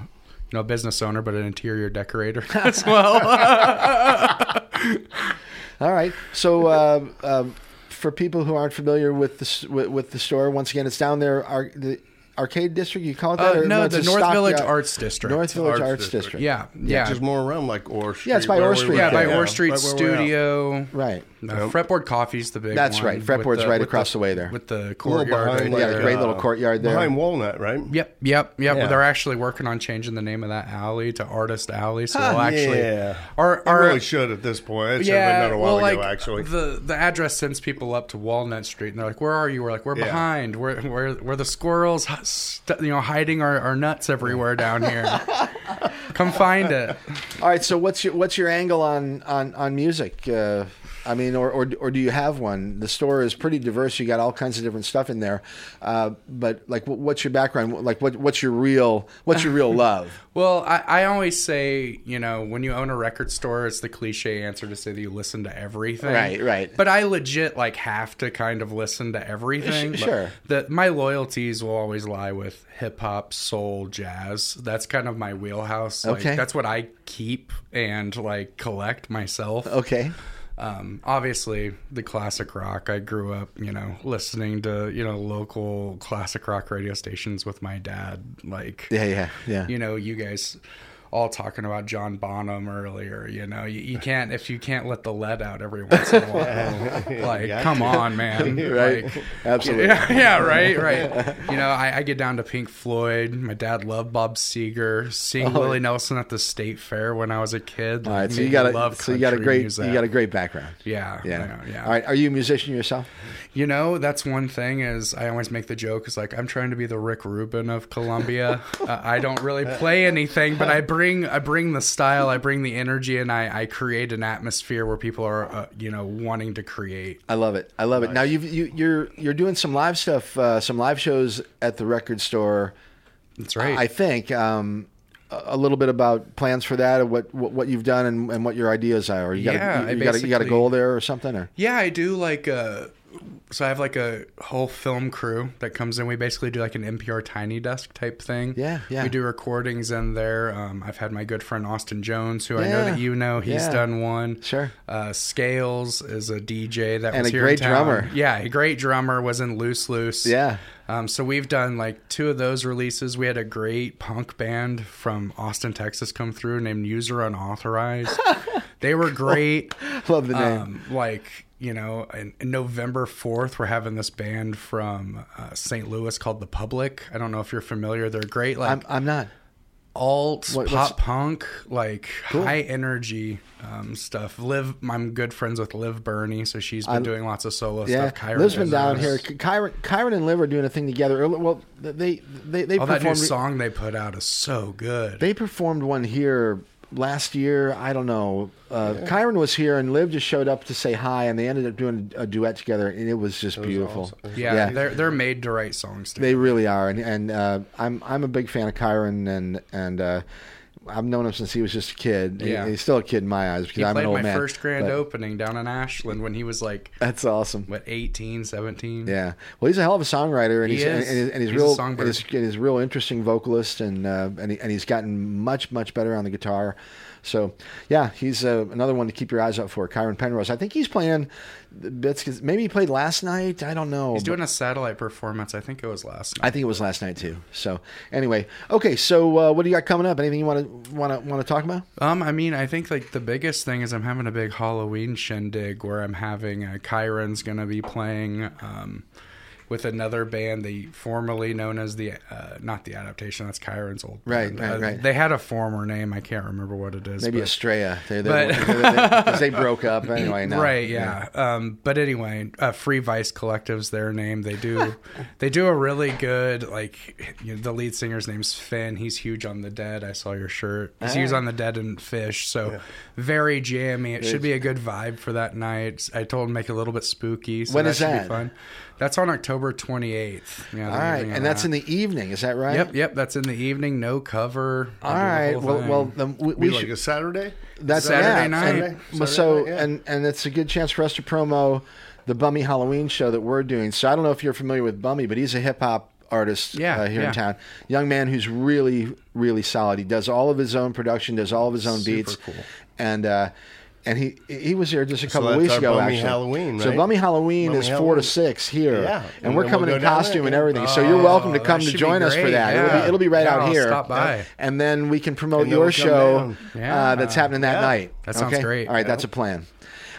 you know business owner but an interior decorator as well. all right. So uh, um, for people who aren't familiar with the with, with the store, once again, it's down there. The arcade district. You call it that? Uh, or no, the North stock Village yard? Arts District. North Village Arts Arts, District. District. yeah, yeah. Just more around like Orr Street. Yeah, it's by where Orr Street. yeah, by at. Orr Street Right where we're at. Studio. Right. Yep. Fretboard Coffee's the big That's one. right. Fretboard's the- right across the way there. With the courtyard behind, right Yeah, the great little uh, courtyard there. Behind Walnut, right? Yep, yep, yep. Yeah. They're actually working on changing the name of that alley to Artist Alley. So Huh. we'll actually, Yeah. our, I our really should at this point. It should have yeah, been done a while well, ago, like actually. the the address sends people up to Walnut Street, and they're like, "Where are you?" We're like, "We're Yeah. behind. We're we're we're the squirrels, hu- st- you know, hiding our, our nuts everywhere down here. Come find it." All right. So what's your what's your angle on on on music? Uh, I mean, or, or or do you have one? The store is pretty diverse. You got all kinds of different stuff in there. Uh, but like, what's your background? Like, what what's your real what's your real love? Well, I, I always say, you know, when you own a record store, it's the cliche answer to say that you listen to everything. Right, right. But I legit like have to kind of listen to everything. Sure. That my loyalties will always lie with hip hop, soul, jazz. That's kind of my wheelhouse. Like, Okay. That's what I keep and like collect myself. Okay. Um, obviously, the classic rock. I grew up, you know, listening to you know local classic rock radio stations with my dad. Like, Yeah. Yeah. Yeah. you know, you guys all talking about John Bonham earlier. You know, you, you can't if you can't let the lead out every once in a while. like, Got come on, man. Right. Like, Absolutely. yeah, yeah, right, right. You know, I, I get down to Pink Floyd. My dad loved Bob Seger. Seeing Oh. Willie Nelson at the state fair when I was a kid. All right. So you got a love so you got a great music. you got a great background. yeah, Yeah. yeah, yeah. All right. Are you a musician yourself? You know, that's one thing is I always make the joke is like I'm trying to be the Rick Rubin of Columbia. uh, I don't really play anything, but I bring I bring the style, I bring the energy, and I, I create an atmosphere where people are uh, you know wanting to create. I love it. I love it. Now you've, you you're you're doing some live stuff, uh, some live shows at the record store. That's right. I think um, a a little bit about plans for that, or what what, what you've done, and, and what your ideas are. You got Yeah, a, I you, got a, you got a goal there or something, or Yeah, I do like uh so I have like a whole film crew that comes in. We basically do like an NPR tiny desk type thing. Yeah, yeah. We do recordings in there. Um, I've had my good friend Austin Jones, who I know that you know. He's yeah. done one. Sure. Uh, Scales is a DJ that And was a here great in town. drummer. Yeah, a great drummer. Was in Loose Loose. Yeah. Um, so we've done like two of those releases. We had a great punk band from Austin, Texas, come through named User Unauthorized. they were great. Love the name. Um, like you know, in, in November fourth, we're having this band from uh, St. Louis called The Public. I don't know if you're familiar. They're great, like I'm, I'm not. alt What- pop punk, like high energy um, stuff. Liv, I'm good friends with Liv Burney, so she's been I- doing lots of solo Yeah, stuff. Kyron Liv's been down here. Kyron, Kyron and Liv are doing a thing together. Well, they they they Oh, that new performed. song they put out is so good. They performed one here last year. I don't know. Uh, Kyron was here, and Liv just showed up to say hi, and they ended up doing a duet together, and it was just beautiful. awesome. yeah, yeah. they're they're made to write songs. Too. They really are, and and uh, I'm I'm a big fan of Kyron, and and uh, I've known him since he was just a kid. He- Yeah. he's still a kid in my eyes because He I'm an old my man. first grand but opening down in Ashland when he was like That's awesome. what 18, 17. Yeah, well, he's a hell of a songwriter, and He he's is. And, and, he's, He's a real, and he's, and he's real interesting vocalist, and uh, and, he, and he's gotten much much better on the guitar. So yeah, he's uh, another one to keep your eyes out for. Kyron Penrose. I think he's playing bits. Maybe he played last night. I don't know. He's doing a satellite performance. I think it was last night. I think it was last night too. So anyway, okay. So uh, what do you got coming up? Anything you want to want to want to talk about? Um, I mean, I think like the biggest thing is I'm having a big Halloween shindig where I'm having uh, Kyron's gonna be playing um, with another band, the formerly known as the uh, not the adaptation. That's Kyron's old Right, band. right, Uh, right. They had a former name. I can't remember what it is. Maybe but- Estrella. They, they, but- they, they, they broke up anyway. Now. Right, yeah. Um, but anyway, uh, Free Vice Collective's their name. They do, they do a really good like. You know, the lead singer's name's Finn. He's huge on the Dead. I saw your shirt. He's huge on the Dead and Phish. So very jammy. It should be a good vibe for that night. I told him make it a little bit spooky. So When that is should that? Be fun. That's on October twenty eighth. Yeah, All right, and that's in the evening. Is that right? Yep, yep. That's in the evening. No cover. All right. The Well, thing. well, then we, Be we like should. a Saturday. That's Saturday yeah, night. Saturday- well, Saturday so night, yeah. and and it's a good chance for us to promo the Bummy Halloween show that we're doing. So I don't know if you're familiar with Bummy, but he's a hip hop artist Yeah, uh, here yeah. in town. Young man who's really really solid. He does all of his own production, does all of his own Super beats, cool. and. uh and he he was here just a couple that's weeks ago. Bummy actually, Halloween, so right? Bummy Halloween Bummy is four to six here, Yeah, and and we're coming we'll in costume and yeah. everything. so you're welcome to Oh, come to join us for that. It'll be it'll be right Yeah, out I'll here, stop by. and then we can promote your show uh, that's happening that Yeah. night. That sounds Okay? great. All right, Yeah. that's a plan.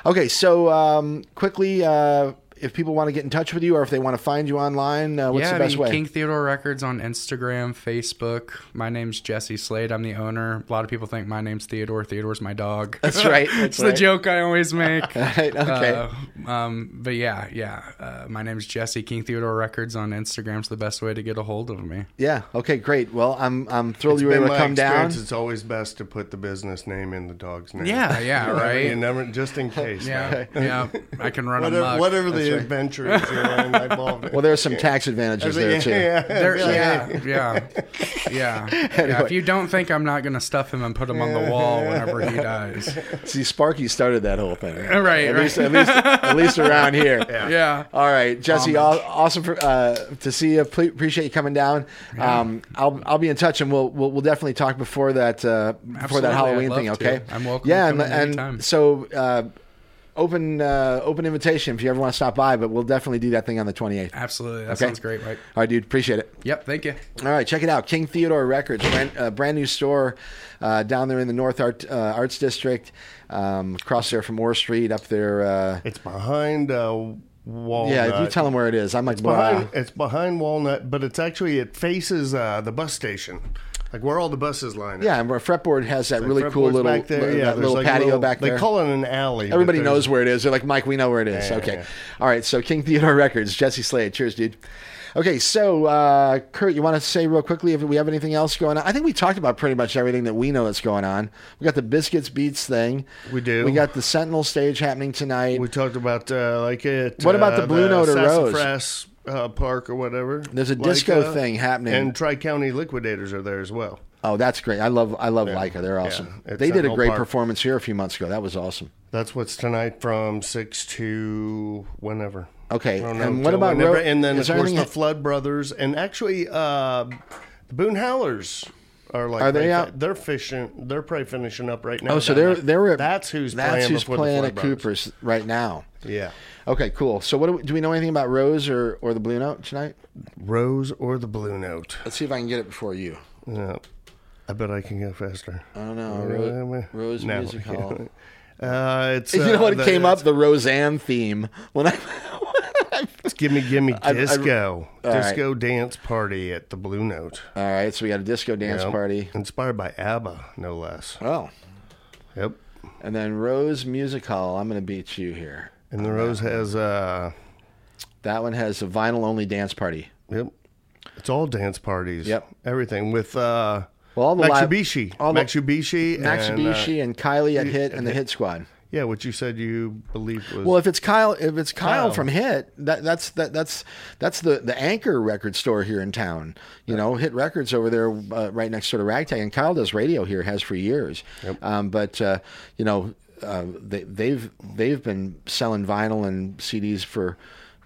Okay, so um, quickly, uh, if people want to get in touch with you or if they want to find you online, uh, what's yeah, the I best mean, way? King Theodore Records on Instagram, Facebook. My name's Jesse Slade. I'm the owner. A lot of people think my name's Theodore. Theodore's my dog. That's right, it's that's the joke I always make. Right, okay. Uh, um, but yeah, yeah. Uh, my name's Jesse. King Theodore Records on Instagram's the best way to get a hold of me. yeah. Okay. Great. Well, I'm I'm thrilled It's you were been able to my come down. It's always best to put the business name in the dog's name. Yeah, yeah, right. You never, just in case. Yeah, yeah. I can run Whatever, amok. whatever the adventure is you're involved in. Well, there's some tax advantages there too. yeah, There, yeah. yeah, yeah, yeah, yeah. If you don't think I'm not gonna stuff him and put him on the wall whenever he dies, See, Sparky started that whole thing. Right, At right. least, at least, at least around here. yeah. All right, Jesse. Homage. awesome for, uh, to see you. Ple- appreciate you coming down. Um, I'll I'll be in touch, and we'll we'll, we'll definitely talk before that uh, before Absolutely, that Halloween I'd thing. to. Okay. I'm welcome Yeah, to and, come in and so uh, open uh, open invitation if you ever want to stop by. But we'll definitely do that thing on the 28th. Absolutely, that Okay. sounds great, Mike. All right, dude. Appreciate it. Yep, thank you. All right, check it out. King Theodore Records, brand, uh, brand new store uh, down there in the North Art, uh, Arts District, um, across there from Orr Street, up there. Uh, It's behind uh, Walnut. yeah, you tell them where it is. I'm like, behind, it's behind Walnut, but it's actually it faces uh, the bus station, like where all the buses line up. yeah, and where Fretboard has that really cool little, back there. li- Yeah, that little like patio little- back there. They call it an alley. Everybody knows where it is. They're like, Mike, we know where it is. Yeah, okay. yeah. All right. So King Theodore Records, Jesse Slade. Cheers, dude. Okay. So, uh, Kurt, you want to say real quickly if we have anything else going on? I think we talked about pretty much everything that we know that's going on. We got the Biscuits Beats thing. We do. We got the Sentinel stage happening tonight. We talked about uh, like it. What about uh, the Blue Note or Rose? Uh, Park or whatever. There's a Like, disco thing happening. and Tri County Liquidators are there as well. oh, that's great. I love, I love Yeah. Leica. They're awesome. It's They did a great park. performance here a few months ago. That was awesome. That's what's tonight from six to whenever. Okay, know and what about whenever- Ro- and then of course the anything- Flood Brothers and actually uh, the Boone Howlers are like Are they out? They're fishing. They're probably finishing up right now. Oh, so they're they're that's who's that's playing who's playing at Brothers. Cooper's right now. Yeah, Okay, cool. So what do we, do we know anything about Rose or, or the Blue Note tonight? Rose or the Blue Note. Let's see if I can get it before you. Yeah, I bet I can go faster. I don't know. Rose, Rose No. Music Hall. Uh, it's you know uh, what? It the- came up the Roseanne theme when I. It's gimme gimme I- I- disco right. disco dance party at the Blue Note. All right, so we got a disco dance Yep. party. inspired by ABBA, no less. Oh, Yep. and then Rose Music Hall. I'm going to beat you here. And the Rose has uh, That one has a vinyl only dance party. yep. It's all dance parties. Yep. Everything with uh, Well, all the live- Matsubishi, all the- Matsubishi, Matsubishi and, uh, and Kylie at Hit and the Hit. Squad. yeah, what you said you believed was Well, if it's Kyle, if it's Kyle, Kyle. from Hitt, that that's that that's that's the the anchor record store here in town. You know, Hitt Records over there, uh, right next door to Ragtag, and Kyle does radio here, has for years. Um, but uh, you know, uh, they, they've they've been selling vinyl and CDs for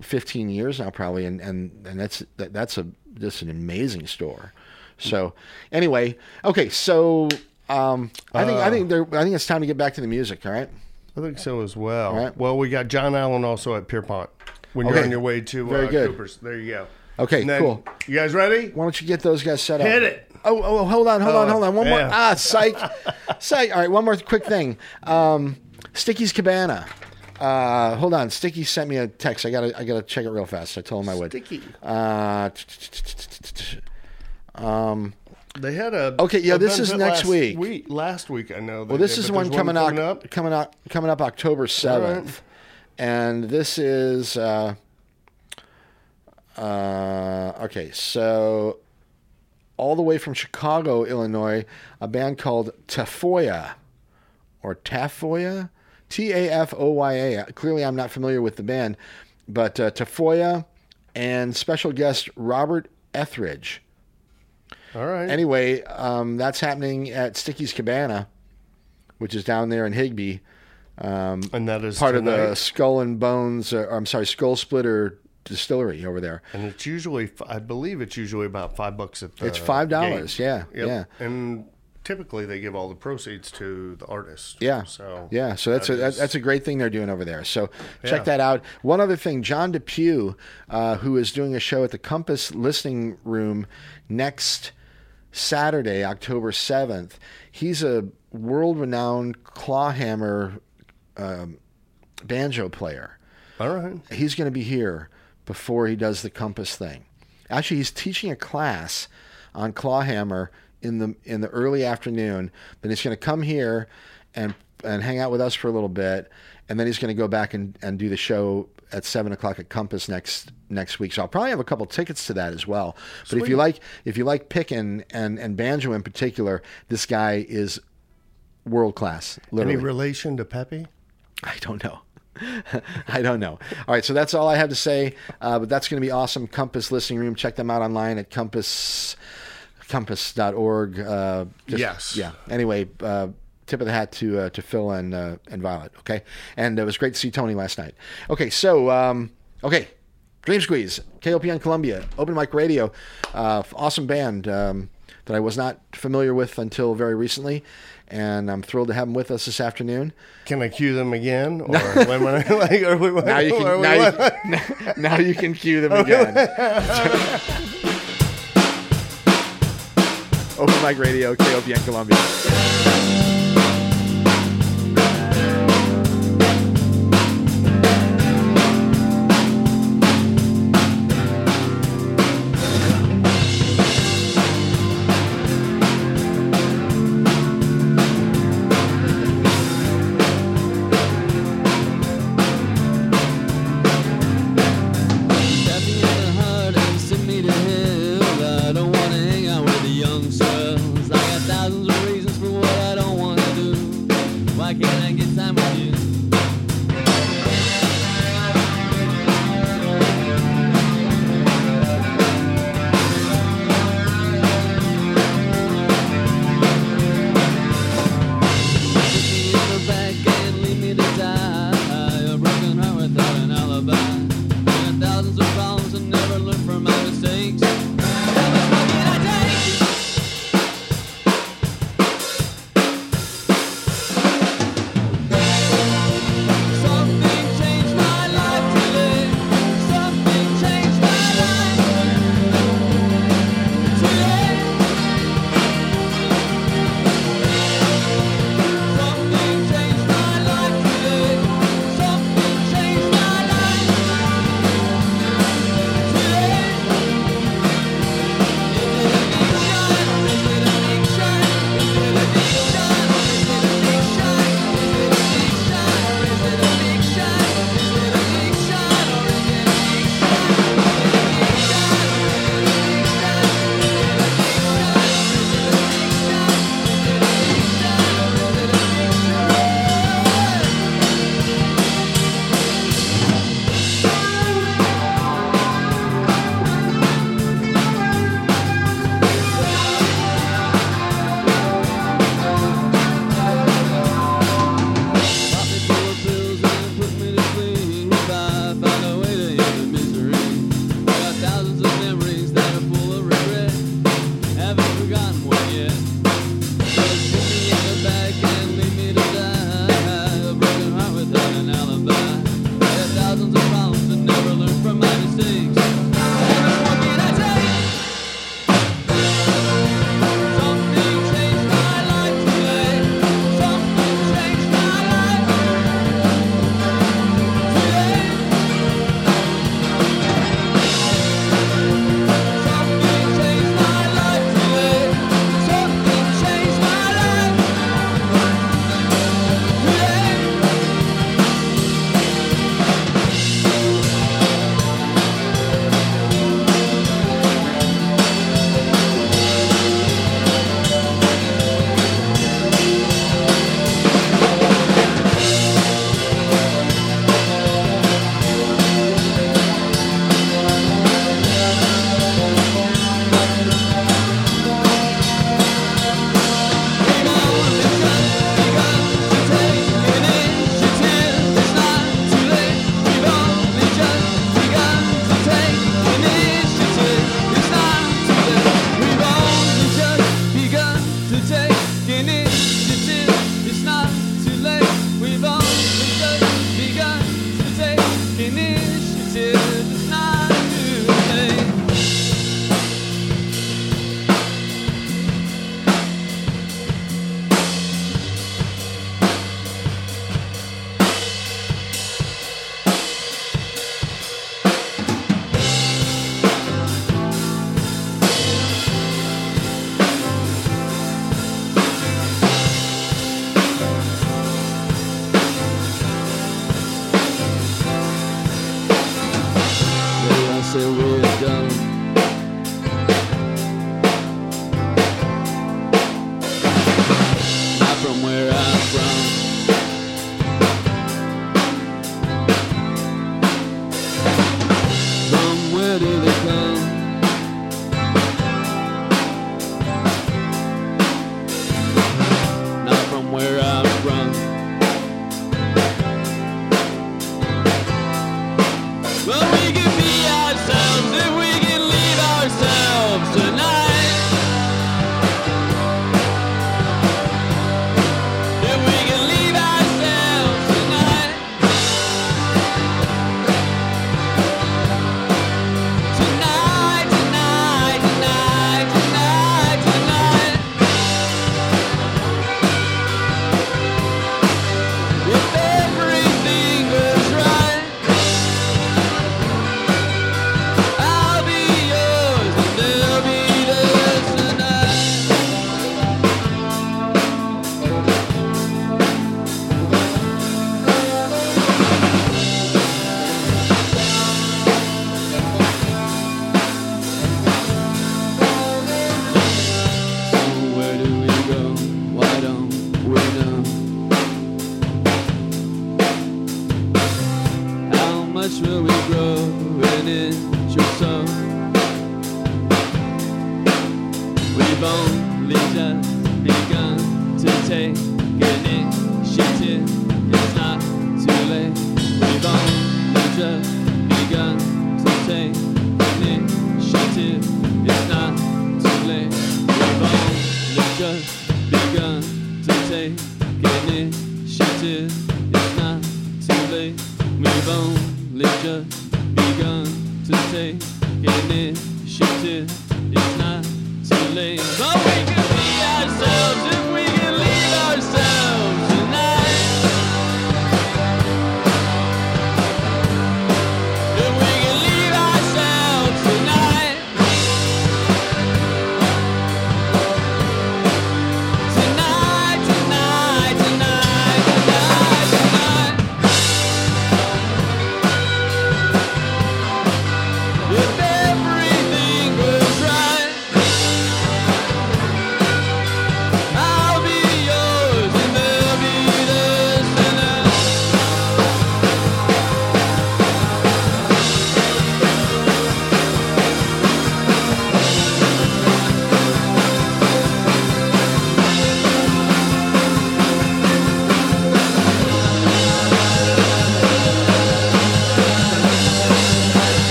15 years now, probably, and and and that's that, that's a just an amazing store. So anyway, okay, so. Um, I think I think there, I think it's time to get back to the music. All right. I think so as well. Right. Well, we got John Allen also at Pierpont. When you're on your way to Very uh, good. Cooper's, there you go. Okay, cool. You guys ready? Why don't you get those guys set up? Hit it. Oh, oh, hold on, hold on, Oh, hold on. One more. Ah, psych, psych. All right, one more quick thing. Um, Sticky's Cabana. Uh, hold on. Sticky sent me a text. I gotta, I gotta check it real fast. I told him I would. Sticky. Uh, um, They had a Okay, yeah, this is next last week. Last week, I know. well, this is one coming, coming out, coming up, coming up October seventh, and this is. Uh, uh, okay, so all the way from Chicago, Illinois, a band called Tafoya or Tafoya, T A F O Y A. Clearly, I'm not familiar with the band, but uh, Tafoya and special guest Robert Etheridge. All right. Anyway, um, that's happening at Sticky's Cabana, which is down there in Higbee. Um, and that is part of the. Skull and Bones, uh, or I'm sorry, Skull Splitter Distillery over there. And it's usually, I believe it's usually about five bucks at the It's $5, yeah, Yep. yeah. And typically they give all the proceeds to the artist. Yeah. So yeah, so that's a, that that, is- that's a great thing they're doing over there. So check Yeah. that out. One other thing, John Depew, uh, who is doing a show at the Compass Listening Room next Saturday, October seventh. He's a world-renowned clawhammer um, banjo player. All right. He's going to be here before he does the Compass thing. Actually, he's teaching a class on clawhammer in the in the early afternoon. Then he's going to come here and and hang out with us for a little bit, and then he's going to go back and, and do the show at seven o'clock at Compass next next week. So I'll probably have a couple tickets to that as well. But if you like if you like picking and and banjo in particular, this guy is world class. Any relation to Pepe? I don't know. I don't know. All right, so that's all I have to say. Uh, but that's going to be awesome. Compass Listening Room. Check them out online at compass compass.org. Uh, just- Yes. Yeah. Anyway, uh, tip of the hat to uh, to Phil and uh, and Violet. Okay, and it was great to see Tony last night. Okay, so um, okay, Dream Squeeze, KOPN Columbia, Open Mic Radio, uh, awesome band um, that I was not familiar with until very recently. And I'm thrilled to have them with us this afternoon. Can I cue them again? Or when, when I, like, are we, Now you can now you can, now you can cue them again. Open Mic Radio, KOPN Columbia.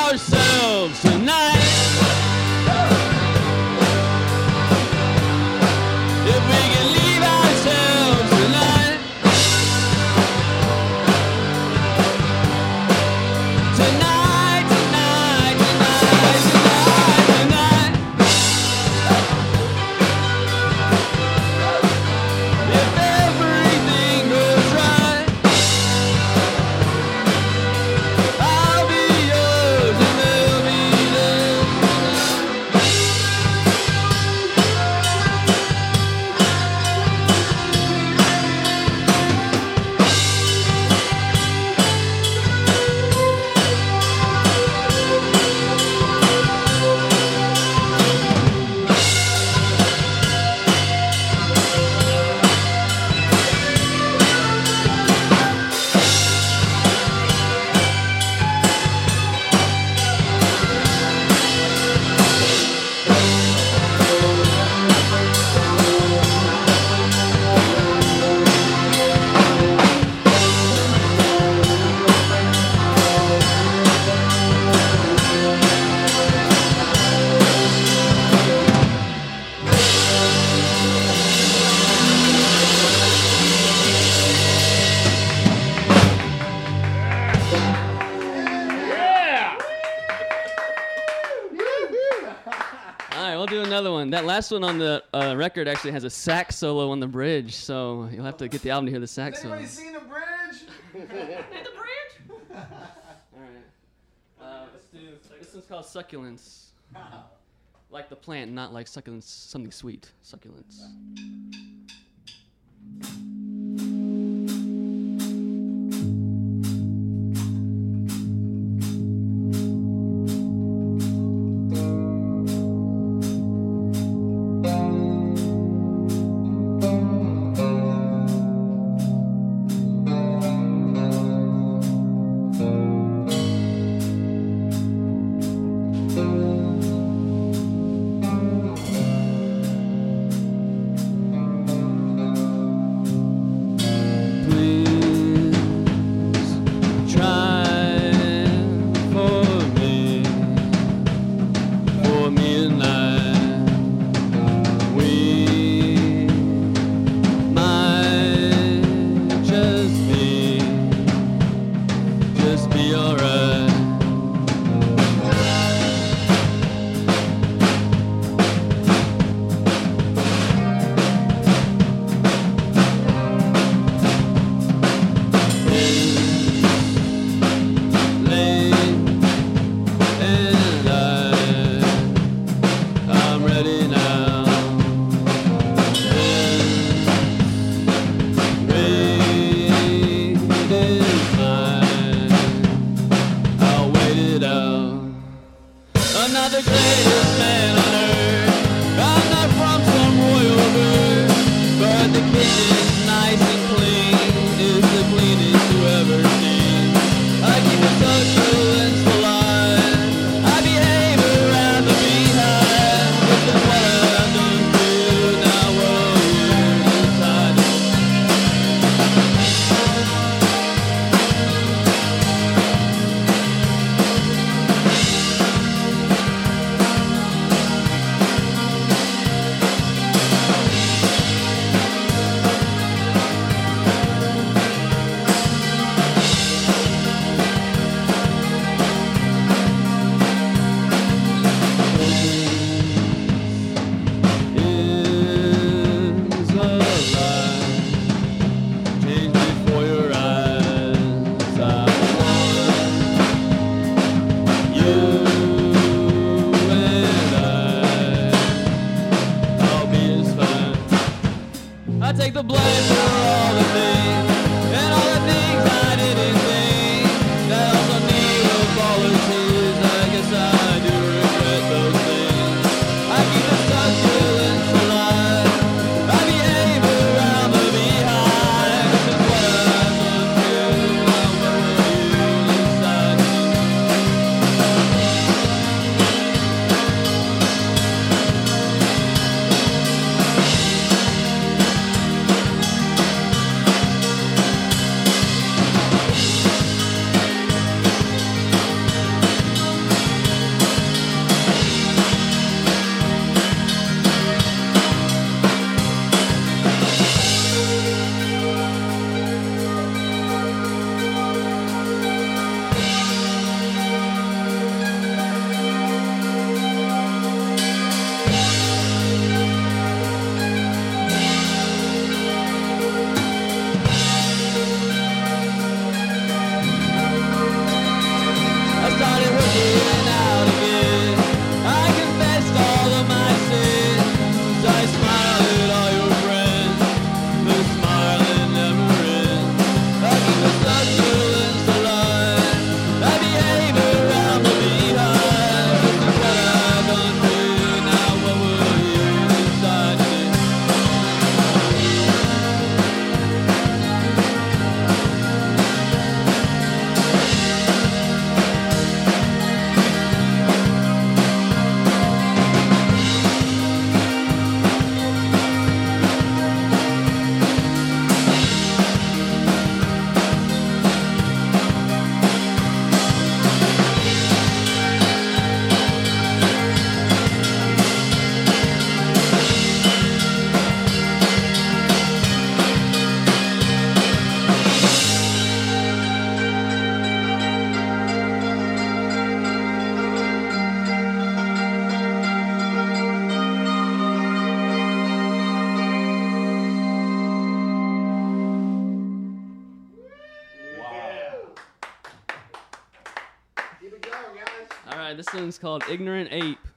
ourselves. last one on the uh, record actually has a sax solo on the bridge, so you'll have to get the album to hear the sax solo. Anybody seen the bridge? the bridge? All right. Uh. This one's called Succulents. Like the plant, not like succulents. Something sweet. Succulents. Called Ignorant Ape.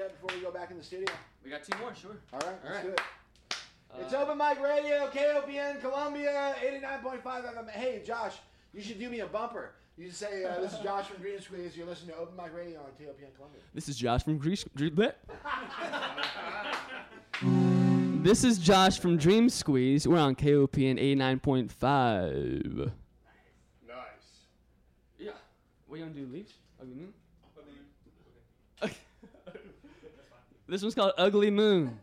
Yet before we go back in the studio? We got two more, sure. All right, let's right. do it. It's Open Mic Radio, KOPN Columbia, 89.5 FM. Hey, Josh, you should do me a bumper. You should say, uh, this is Josh from Green Squeeze. You're listening to Open Mic Radio on KOPN Columbia. This is Josh from Greece. This is Josh from Dream Squeeze. We're on KOPN 89.5. Nice. Yeah. What you gonna do, Leech? Ugly Moon? This one's called Ugly Moon.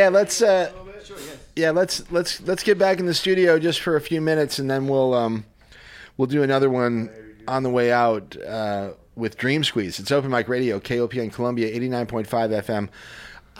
Yeah, let's uh, yeah, let's let's let's get back in the studio just for a few minutes, and then we'll um, we'll do another one on the way out uh, with Dream Squeeze. It's Open Mic Radio, KOPN Columbia, eighty nine point five FM.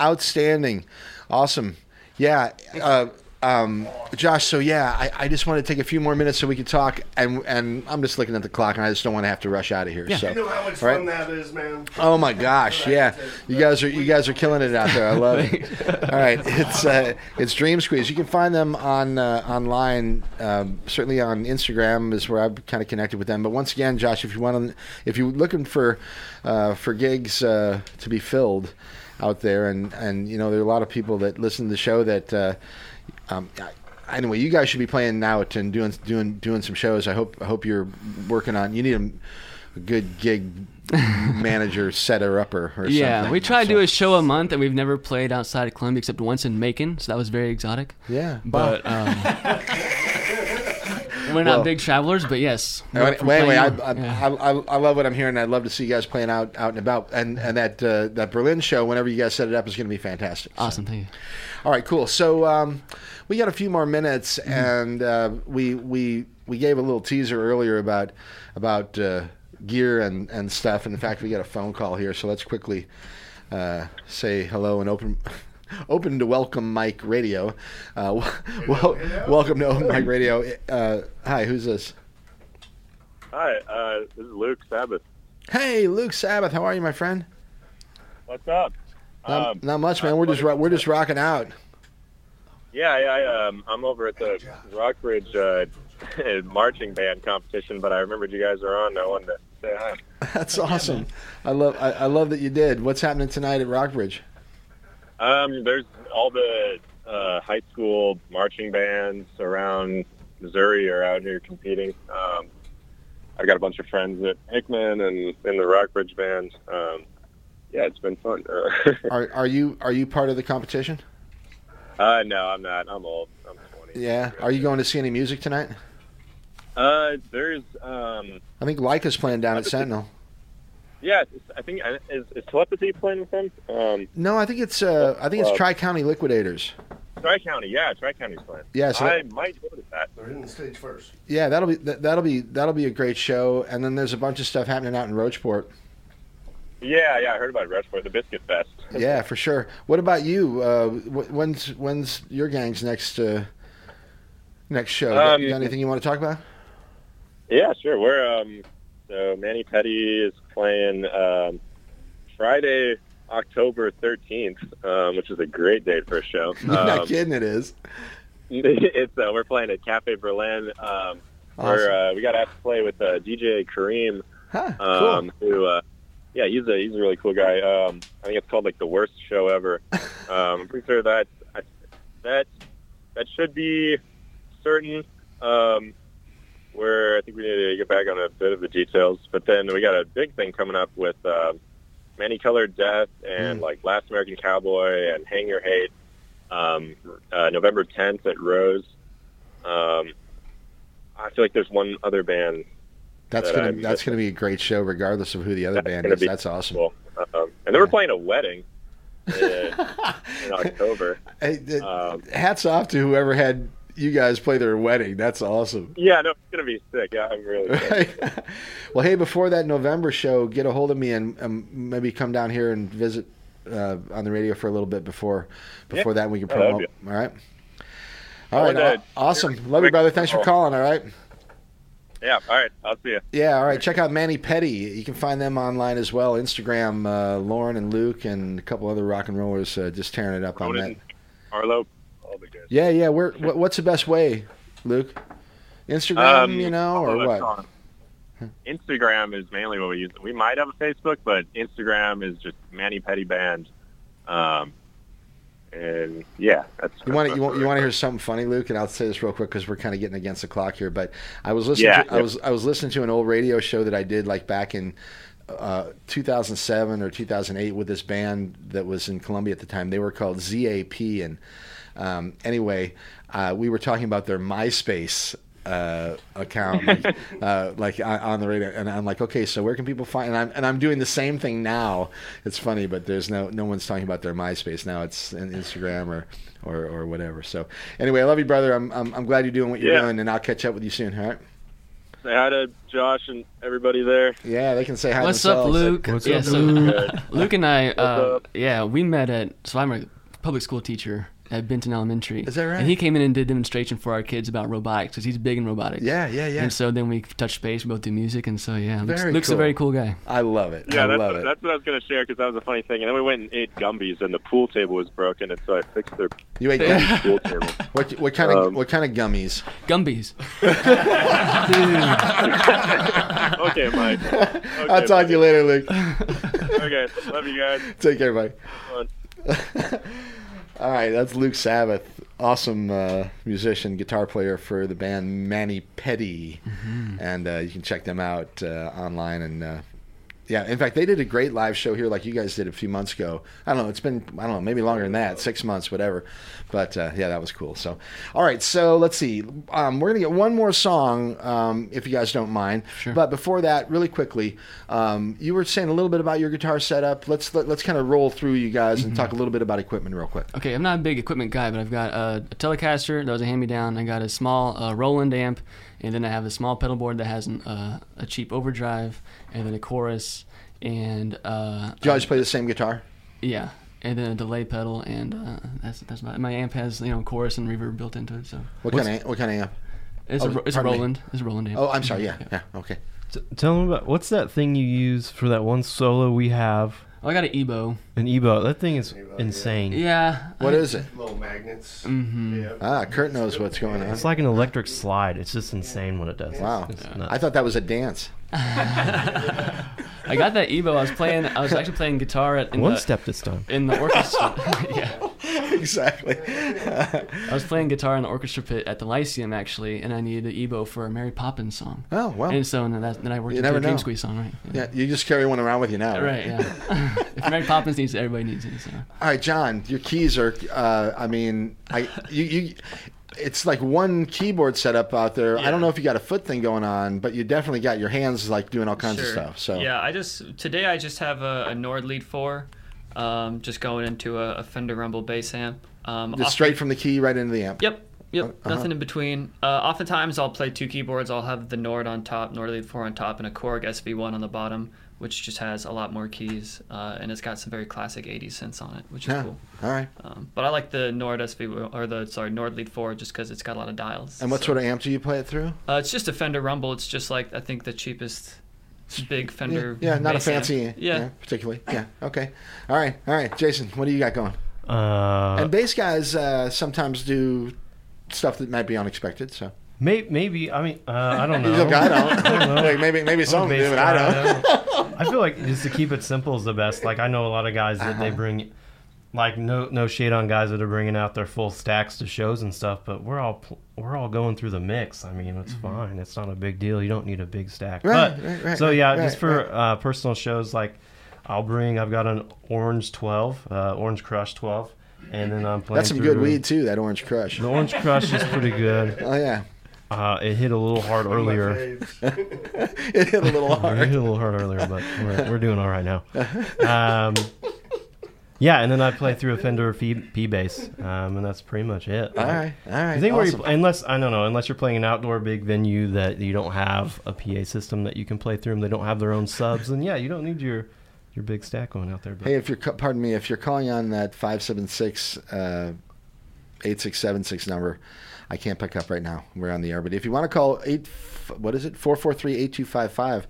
Outstanding, awesome, yeah. Uh, um, Josh, so yeah, I, I just want to take a few more minutes so we can talk, and and I'm just looking at the clock, and I just don't want to have to rush out of here. So, You know how much all right? fun that is, man. Oh my gosh, yeah. You guys are you guys are killing it out there. I love it. All right, it's uh, it's Dream Squeeze. You can find them on uh, online. Um, certainly on Instagram is where I've kind of connected with them. But once again, Josh, if you want to, if you're looking for uh, for gigs uh, to be filled out there, and and you know there are a lot of people that listen to the show that. Um, I- anyway, you guys should be playing out and doing doing doing some shows. I hope I hope you're working on. You need a, a good gig manager, setter upper, or Yeah, something. we try to So- do a show a month, and we've never played outside of Columbia except once in Macon, so that was very exotic. Yeah, But um, we're not Well- big travelers, but yes. Wait, wait, I, I, yeah. I, I love what I'm hearing. I'd love to see you guys playing out, out and about. And and that uh, that Berlin show, whenever you guys set it up, is going to be fantastic. So- Awesome, thank you. All right, cool. So um, we got a few more minutes, Mm-hmm. and uh, we we we gave a little teaser earlier about about uh, gear and and stuff. And in fact, we got a phone call here, so let's quickly uh, say hello and open. Open to welcome Mike Radio. Uh, well, welcome to Open Mic Radio. Uh, hi, who's this? Hi, uh, this is Luke Sabbath. Hey, Luke Sabbath. How are you, my friend? What's up? Not, Um, not much, man. We're just ro- we're just rocking out. Yeah, yeah, I, um, I'm over at the Rockbridge uh, marching band competition, but I remembered you guys are on. I wanted to say hi. That's awesome. I love I, I love that you did. What's happening tonight at Rockbridge? Um, there's all the uh, high school marching bands around Missouri are out here competing. Um, I've got a bunch of friends at Hickman and in the Rockbridge band. Um, yeah, it's been fun. Are are you are you part of the competition? uh, no, I'm not. I'm old. I'm 20. Yeah. Are you going to see any music tonight? Uh, there's um, I think Leica's playing down at Sentinel. Yeah, I think is, is telepathy playing with them? Um, No, I think it's uh, I think it's Well- Tri County Liquidators. Tri County, yeah, Tri County's playing. Yeah, so I that- might go to that. They're hitting the stage first. Yeah, that'll be that, that'll be that'll be a great show. And then there's a bunch of stuff happening out in Rocheport. Yeah, yeah, I heard about Rocheport, the Biscuit Fest. Yeah, for sure. What about you? Uh, when's when's your gang's next uh, next show? Got- Um, got anything you want to talk about? Yeah, sure. We're um, so Manny Petty is playing um, Friday, October thirteenth, um, which is a great date for a show. You're not Um, kidding. It is. it's uh, we're playing at Cafe Berlin. Um, We're uh, we got asked to play with uh, DJ Kareem, Huh, um, who uh, yeah, he's a he's a really cool guy. Um, I think it's called like the worst show ever. Um, I'm pretty sure that I, that that should be certain. Um, where I think we need to get back on a bit of the details, but then we got a big thing coming up with uh, Many Colored Death and Mm. like Last American Cowboy and Hang Your Hate. Um, uh, November 10th at Rose. Um, I feel like there's one other band That's that gonna I'm that's gonna be a great show, regardless of who the other That's band is. That's awesome. cool. Um, and then we're playing a wedding in, in October. Hey, Um, hats off to whoever had you guys play their wedding. That's awesome. yeah, no, it's gonna be sick. Yeah, I'm really. Sick. well, hey, before that November show, get a hold of me and um, maybe come down here and visit uh, on the radio for a little bit before before that. and We can Yeah, that'd promote. All right. to- aw- awesome. Love you, brother. Thanks for Oh. calling. All right. Yeah. All right. I'll see you. Yeah, all right. Check out Manny Petty. You can find them online as well. Instagram, uh, Lauren and Luke and a couple other rock and rollers uh, just tearing it up on that. Ronan, Arlo, all the good. Yeah, yeah. Where, what, what's the best way, Luke? Instagram, Um, you know, or what? on- Instagram is mainly what we use. We might have a Facebook, but Instagram is just Manny Petty Band. Um, and yeah, that's You want to you want, you want to hear something funny, Luke? And I'll say this real quick because we're kind of getting against the clock here. But I was listening. Yeah, to, I was I was listening to an old radio show that I did like back in uh, 2007 or 2008 with this band that was in Columbia at the time. They were called ZAP, and um, anyway, uh, we were talking about their MySpace. Uh, account like, uh, like on, on the radio, and I'm like, okay, so where can people find? And I'm and I'm doing the same thing now. It's funny, but there's no no one's talking about their MySpace now. It's in Instagram or or, or whatever. So anyway, I love you, brother. I'm, I'm I'm glad you're doing what you're Yeah. doing, and I'll catch up with you soon. All right? Say hi to Josh and everybody there. Yeah, they can say hi. What's up. Luke? What's yeah, up, so Luke? Luke and I, uh, yeah, we met at. So I'm a public school teacher at Benton Elementary. Is that right? And he came in and did a demonstration for our kids about robotics because he's big in robotics. Yeah, yeah, yeah. And so then we touched base. We both do music, and so yeah, looks, Very Luke's cool. a very cool guy. I love it. Yeah, I that's love what, it. that's what I was going to share because that was a funny thing. And then we went and ate Gumby's, and the pool table was broken, and so I fixed their You ate gum- pool table. what what kind of Um, what kind of gummies? Gumbies. okay, Mike. Okay, I'll talk to you later, Luke. Okay, love you guys. Take care, buddy. All right, that's Luke Sabbath, awesome uh, musician, guitar player for the band Manny Petty, and uh, you can check them out uh, online. And uh, yeah, in fact, they did a great live show here, like you guys did a few months ago. I don't know, it's been I don't know, maybe longer than that, six months, whatever. But uh, yeah, that was cool. So, all right, so let's see. Um, we're gonna get one more song, um, if you guys don't mind. Sure. But before that, really quickly, um, you were saying a little bit about your guitar setup. Let's let, let's kind of roll through you guys and talk a little bit about equipment real quick. Okay, I'm not a big equipment guy, but I've got a, a Telecaster that was a hand-me-down. I got a small uh, Roland amp, and then I have a small pedal board that has an, uh, a cheap overdrive, and then a chorus, and uh, Do you always play the same guitar? yeah, and then a delay pedal, and uh, that's that's my my amp has you know chorus and reverb built into it. So What kind of what kind of amp? it's Oh, a it's a pardon me. Roland. It's a Roland amp. Oh, I'm sorry. Yeah, yeah. Okay. T- tell them about what's that thing you use for that one solo we have, I got an EBow. an EBow. That thing is EBow, yeah. insane. Yeah. What is it? Little magnets. Mm-hmm. Yeah. Ah, Kurt knows what's going on. It's like an electric slide. It's just insane when it does. Wow. it's Yeah. I thought that was a dance. I got that EBow. I was playing. I was actually playing guitar at in one the, step this time. in the orchestra. yeah. exactly. I was playing guitar in the orchestra pit at the Lyceum actually, and I needed an EBow for a Mary Poppins song. oh wow! And so then, that, then I worked You into a Dream. Squeeze song, right? Yeah, you just carry one around with you now. Right, yeah. if Mary Poppins needs it, everybody needs it. So. All right, John. Your keys are. Uh, I mean, I you you. It's like one keyboard setup out there. I don't know if you got a foot thing going on, but you definitely got your hands like doing all kinds of stuff. So yeah, I just today I just have a, a Nord Lead Four, um, just going into a, a Fender Rumble bass amp. Um, just often- straight from the key right into the amp. Yep. Yep. Uh-huh. Nothing in between. Uh, oftentimes I'll play two keyboards. I'll have the Nord on top, Nord Lead 4 on top, and a Korg SV1 on the bottom, which just has a lot more keys, uh, and it's got some very classic 80s synths on it, which is Yeah. cool. All right. Um, but I like the Nord SV or the sorry Nord Lead 4 just because it's got a lot of dials. And what So- sort of amp do you play it through? Uh, it's just a Fender Rumble. It's just like I think the cheapest big Fender. Yeah, not a bass amp. fancy. Yeah. particularly. Yeah. Okay. All right. All right, Jason. What do you got going? Uh, and bass guys uh, sometimes do stuff that might be unexpected. So may, maybe I mean uh, I don't know. Look, I don't. I don't know. Like, maybe maybe I'm a some do, bass but I don't. I feel like just to keep it simple is the best. Like I know a lot of guys that they Uh-huh. bring, like no no shade on guys that are bringing out their full stacks to shows and stuff, but we're all we're all going through the mix. I mean, it's fine. It's not a big deal. You don't need a big stack. Mm-hmm. Right, but right, right, so yeah, just for uh, personal shows, like I'll bring. I've got an Orange Twelve, uh, Orange Crush Twelve, and then I'm playing. That's some good weed too. That Orange Crush. The Orange Crush is pretty good. Oh yeah, Uh, it hit a little hard One of my earlier. it hit a little hard. It hit hard. a little hard earlier, but we're, we're doing all right now. Um, yeah, and then I play through a Fender P, P bass, um, and that's pretty much it. All right, all right. I think where you, unless I don't know, unless you're playing an outdoor big venue that you don't have a PA system that you can play through, and they don't have their own subs, then yeah, you don't need your your big stack going out there. But Hey, if you're pardon me, if you're calling on that five seven six uh, eight six seven six number, I can't pick up right now. We're on the air, but if you want to call eight, what is it, four four three eight two five five,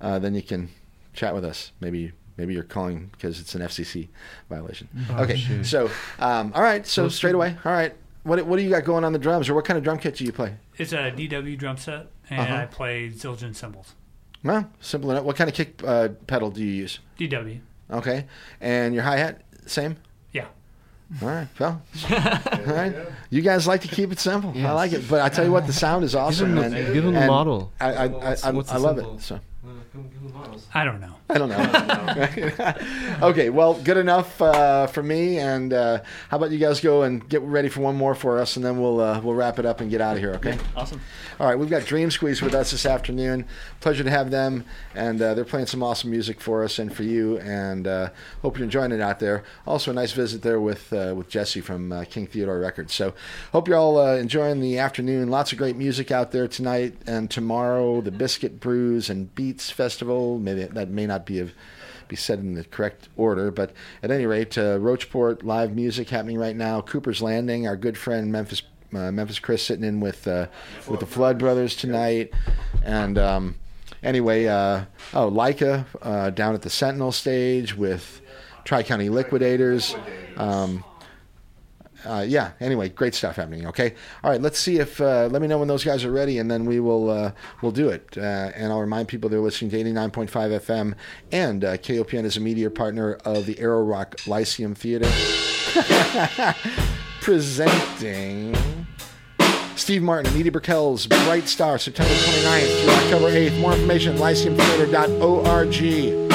uh, then you can chat with us. Maybe maybe you're calling because it's an FCC violation. Oh, okay, shoot. so um, all right, so Well, straight away, all right. What what do you got going on the drums, or what kind of drum kit do you play? It's a DW drum set, and Uh-huh. I play Zildjian cymbals. Well, simple enough. What kind of kick uh, pedal do you use? DW. Okay, and your hi hat same. Yeah. All right, well, all right. You guys like to keep it simple. I like it, but I tell you what, the sound is awesome. Give 'em the- and- give 'em the model. I I, I, What's- I, I love symbol? it. So. I don't know. I don't know. okay, well, good enough uh, for me. And uh, how about you guys go and get ready for one more for us, and then we'll uh, we'll wrap it up and get out of here. Okay. Awesome. All right, we've got Dream Squeeze with us this afternoon. Pleasure to have them, and uh, they're playing some awesome music for us and for you. And uh, hope you're enjoying it out there. Also, a nice visit there with uh, with Jesse from uh, King Theodore Records. So, hope you're all uh, enjoying the afternoon. Lots of great music out there tonight and tomorrow. The Biscuit Brews and Beats Festival. Maybe that may not be a be said in the correct order. But at any rate, uh, Rocheport live music happening right now. Cooper's Landing, our good friend Memphis uh, Memphis Chris sitting in with uh, with the Flood Brothers tonight, and um, anyway, uh, oh Leica uh, down at the Sentinel stage with Tri County Liquidators. Um, uh, yeah. Anyway, great stuff happening. Okay. All right. Let's see if. Uh, let me know when those guys are ready, and then we will. Uh, we'll do it. Uh, and I'll remind people they're listening to 89.5 FM, and uh, KOPN is a media partner of the Arrow Rock Lyceum Theater, presenting. Steve Martin and Edie Brickell's Bright Star, September 29th through October 8th. More information at lyceumtheater.org.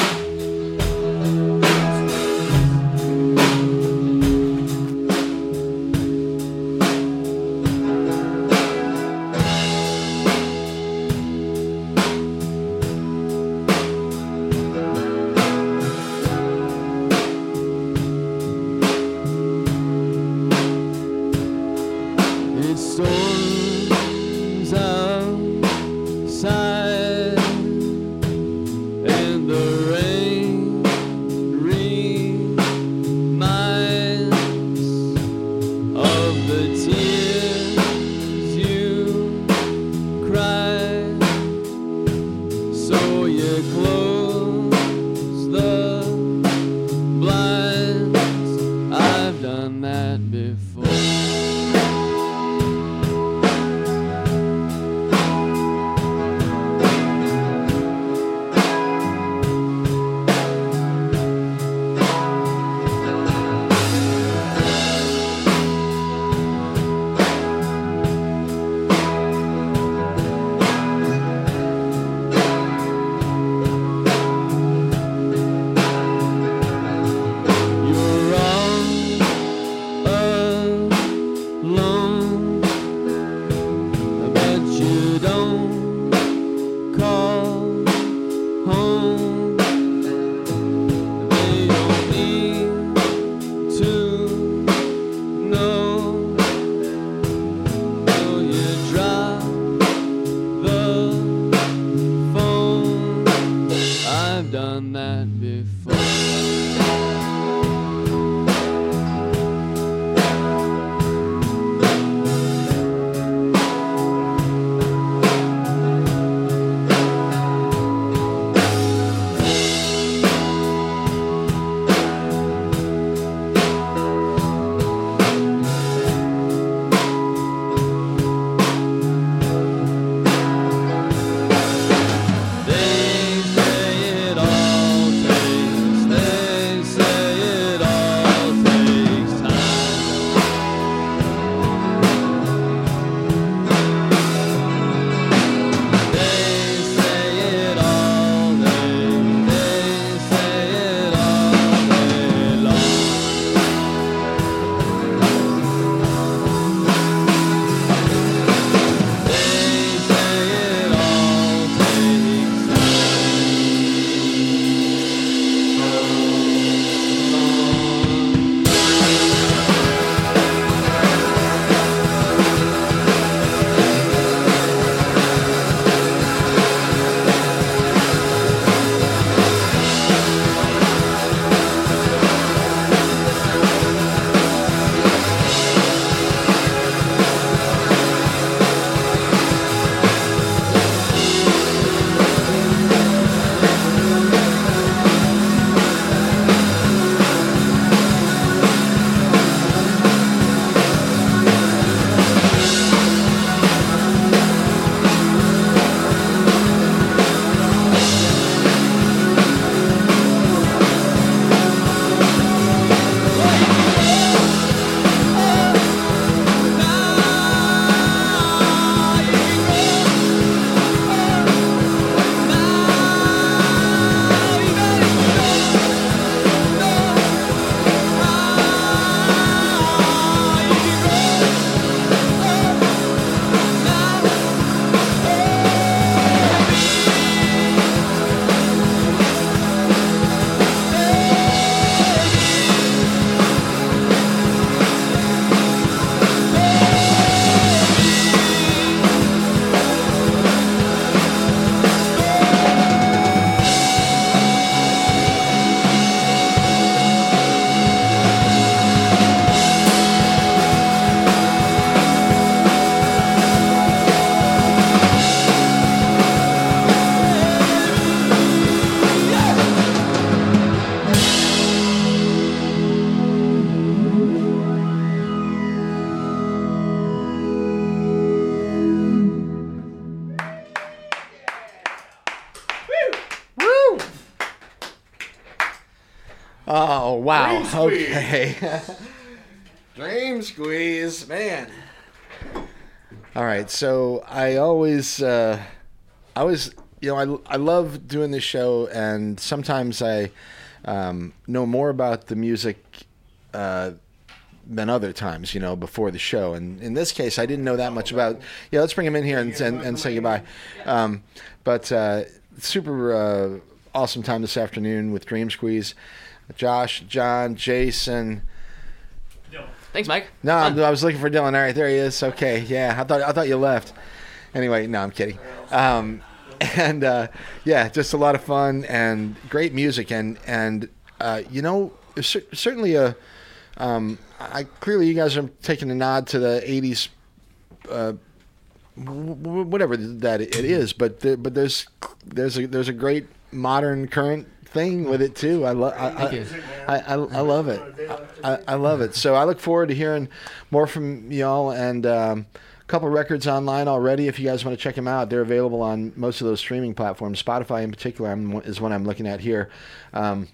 Okay. Dream squeeze, man. All right, so I always, uh, I always, you know, I I love doing this show, and sometimes I um, know more about the music. Uh, than other times, you know, before the show. And in this case, I didn't know that much about. Yeah, let's bring him in here and and, and say goodbye. Um, but uh, super uh, awesome time this afternoon with Dream Squeeze. Josh, John, Jason. Thanks, Mike. No, I'm- I was looking for Dylan. All right, there he is. Okay, yeah, I thought I thought you left. Anyway, no, I'm kidding. Um, and uh, yeah, just a lot of fun and great music and and uh, you know, cer- certainly a. Um, I clearly you guys are taking a nod to the '80s, uh, w- w- whatever that it is, but the, but there's there's a there's a great modern current thing with it too. I love I, you. I, I, I love it. I, I love it. So I look forward to hearing more from y'all and um, a couple records online already. If you guys want to check them out, they're available on most of those streaming platforms. Spotify in particular is one I'm looking at here. Um,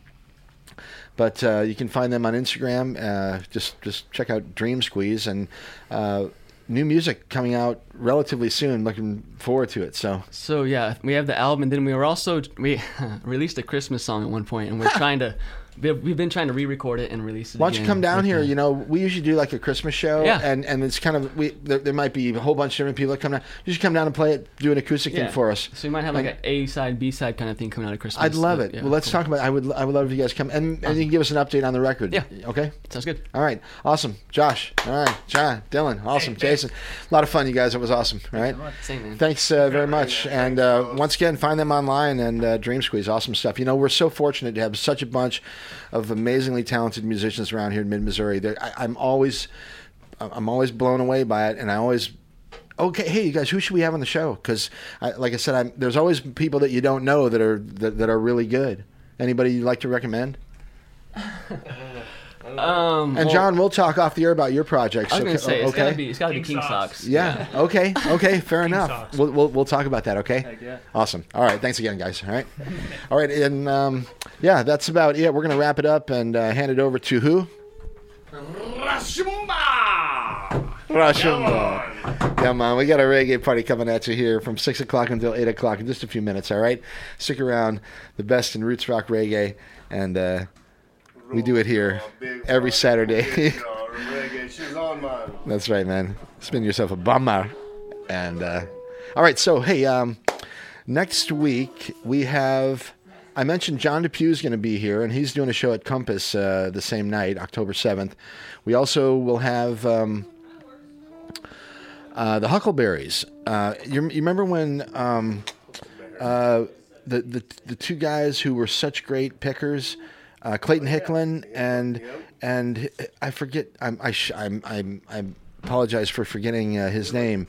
but uh, you can find them on Instagram. Uh, just just check out Dream Squeeze and uh, new music coming out relatively soon. Looking forward to it. So So yeah, we have the album, and then we were also we released a Christmas song at one point, and we're trying to we've we've been trying to re-record it and release it. why don't you come down here? You know, we usually do like a Christmas show, Yeah. and and it's kind of we there, there might be a whole bunch of different people that come down. You should come down and play it, do an acoustic Yeah. thing for us. So we might have like And- an A side, B side kind of thing coming out of Christmas. I'd love but, it. yeah, well, let's cool. talk about. I would. I would love if you guys come and, and you can give us an update on the record. Yeah. Okay. Sounds good. All right. Awesome. Josh. All right. John. Dylan. Awesome. Jason. A lot of fun, you guys. It was awesome. All right. Same. Thanks uh, very much. And uh, once again, find them online and uh, Dream Squeeze. Awesome stuff. You know, we're so fortunate to have such a bunch of amazingly talented musicians around here in Mid Missouri. I'm always, I'm always blown away by it, and I always. Okay, hey, you guys, who should we have on the show? Because, like I said, I'm, there's always people that you don't know that are that, that are really good. Anybody you'd like to recommend? Um, And well, John, we'll talk off the air about your projects. I was gonna okay? say it's okay? gotta be it's gotta be King King Socks. Socks. Yeah. Okay. Okay. Fair enough. We'll, we'll we'll talk about that. Okay. Heck yeah. Awesome. All right. Thanks again, guys. All right. All right. And um, yeah, that's about it. We're gonna wrap it up and uh, hand it over to who? Rashumba. Rashumba. Come on, we got a reggae party coming at you here from six o'clock until eight o'clock in just a few minutes. All right, stick around. The best in roots rock reggae, and uh, we do it here every Saturday. She's on mine. That's right, man. Spin yourself a bummer. And uh, all right, so hey, um, next week we have. I mentioned John Depew is going to be here, and he's doing a show at Compass uh, the same night, October seventh. We also will have um, uh, the Huckleberries. Uh, you, you remember when um, uh, the, the the two guys who were such great pickers, uh, Clayton Hicklin and and I forget. I'm I sh- I'm, I'm I apologize for forgetting uh, his name.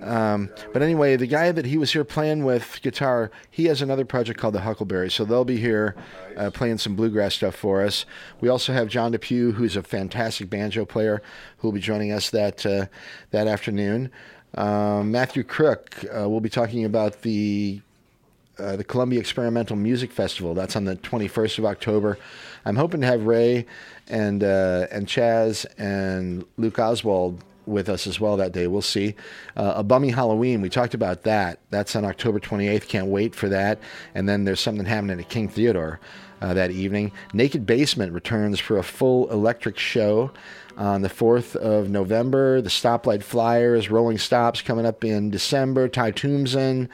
Um, but anyway, the guy that he was here playing with guitar, he has another project called the Huckleberries. So they'll be here uh, playing some bluegrass stuff for us. We also have John Depew, who's a fantastic banjo player, who will be joining us that uh, that afternoon. Um, Matthew Crook uh, will be talking about the uh, the Columbia Experimental Music Festival. That's on the 21st of October. I'm hoping to have Ray and uh, and Chaz and Luke Oswald with us as well that day. We'll see. Uh, a Bummy Halloween. We talked about that. That's on October 28th. Can't wait for that. And then there's something happening at King Theodore uh, that evening. Naked Basement returns for a full electric show on the 4th of November. The Stoplight Flyers, Rolling Stops coming up in December. Ty Toomson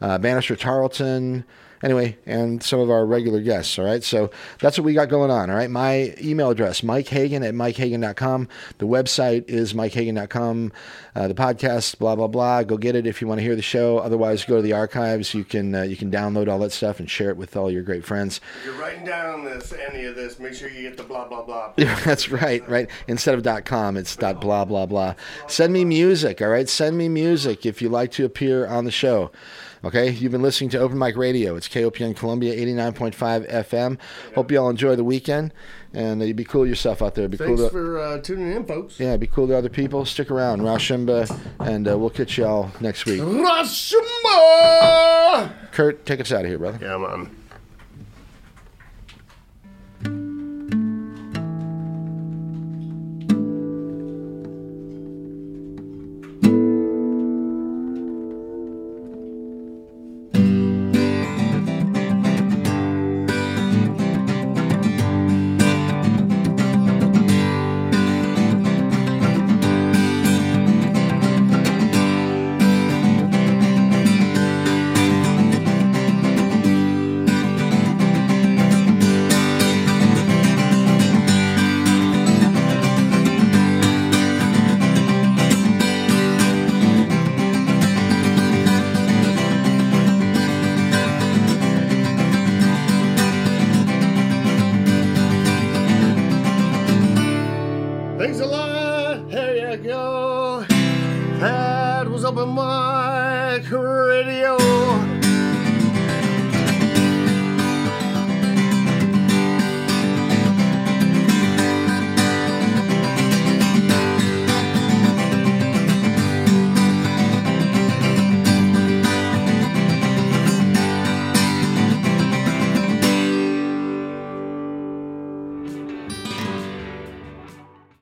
uh, Bannister Tarleton, anyway, and some of our regular guests. All right, so that's what we got going on. All right, my email address, Mike Hagan at MikeHagan.com. The website is MikeHagan.com. Uh, the podcast, blah blah blah. Go get it if you want to hear the show. Otherwise, go to the archives. You can uh, you can download all that stuff and share it with all your great friends. If you're writing down this, any of this, make sure you get the blah blah blah. That's right, right. Instead of dot .com, it's dot blah blah blah. Send me music, all right? Send me music if you'd like to appear on the show. Okay, you've been listening to Open Mic Radio. It's KOPN Columbia 89.5 FM. Hope you all enjoy the weekend and uh, you be cool to yourself out there. Be Thanks cool to, for uh, tuning in, folks. yeah, be cool to other people. Stick around, Raushimba, and uh, we'll catch you all next week. Rashuma! Kurt, take us out of here, brother. Yeah, man.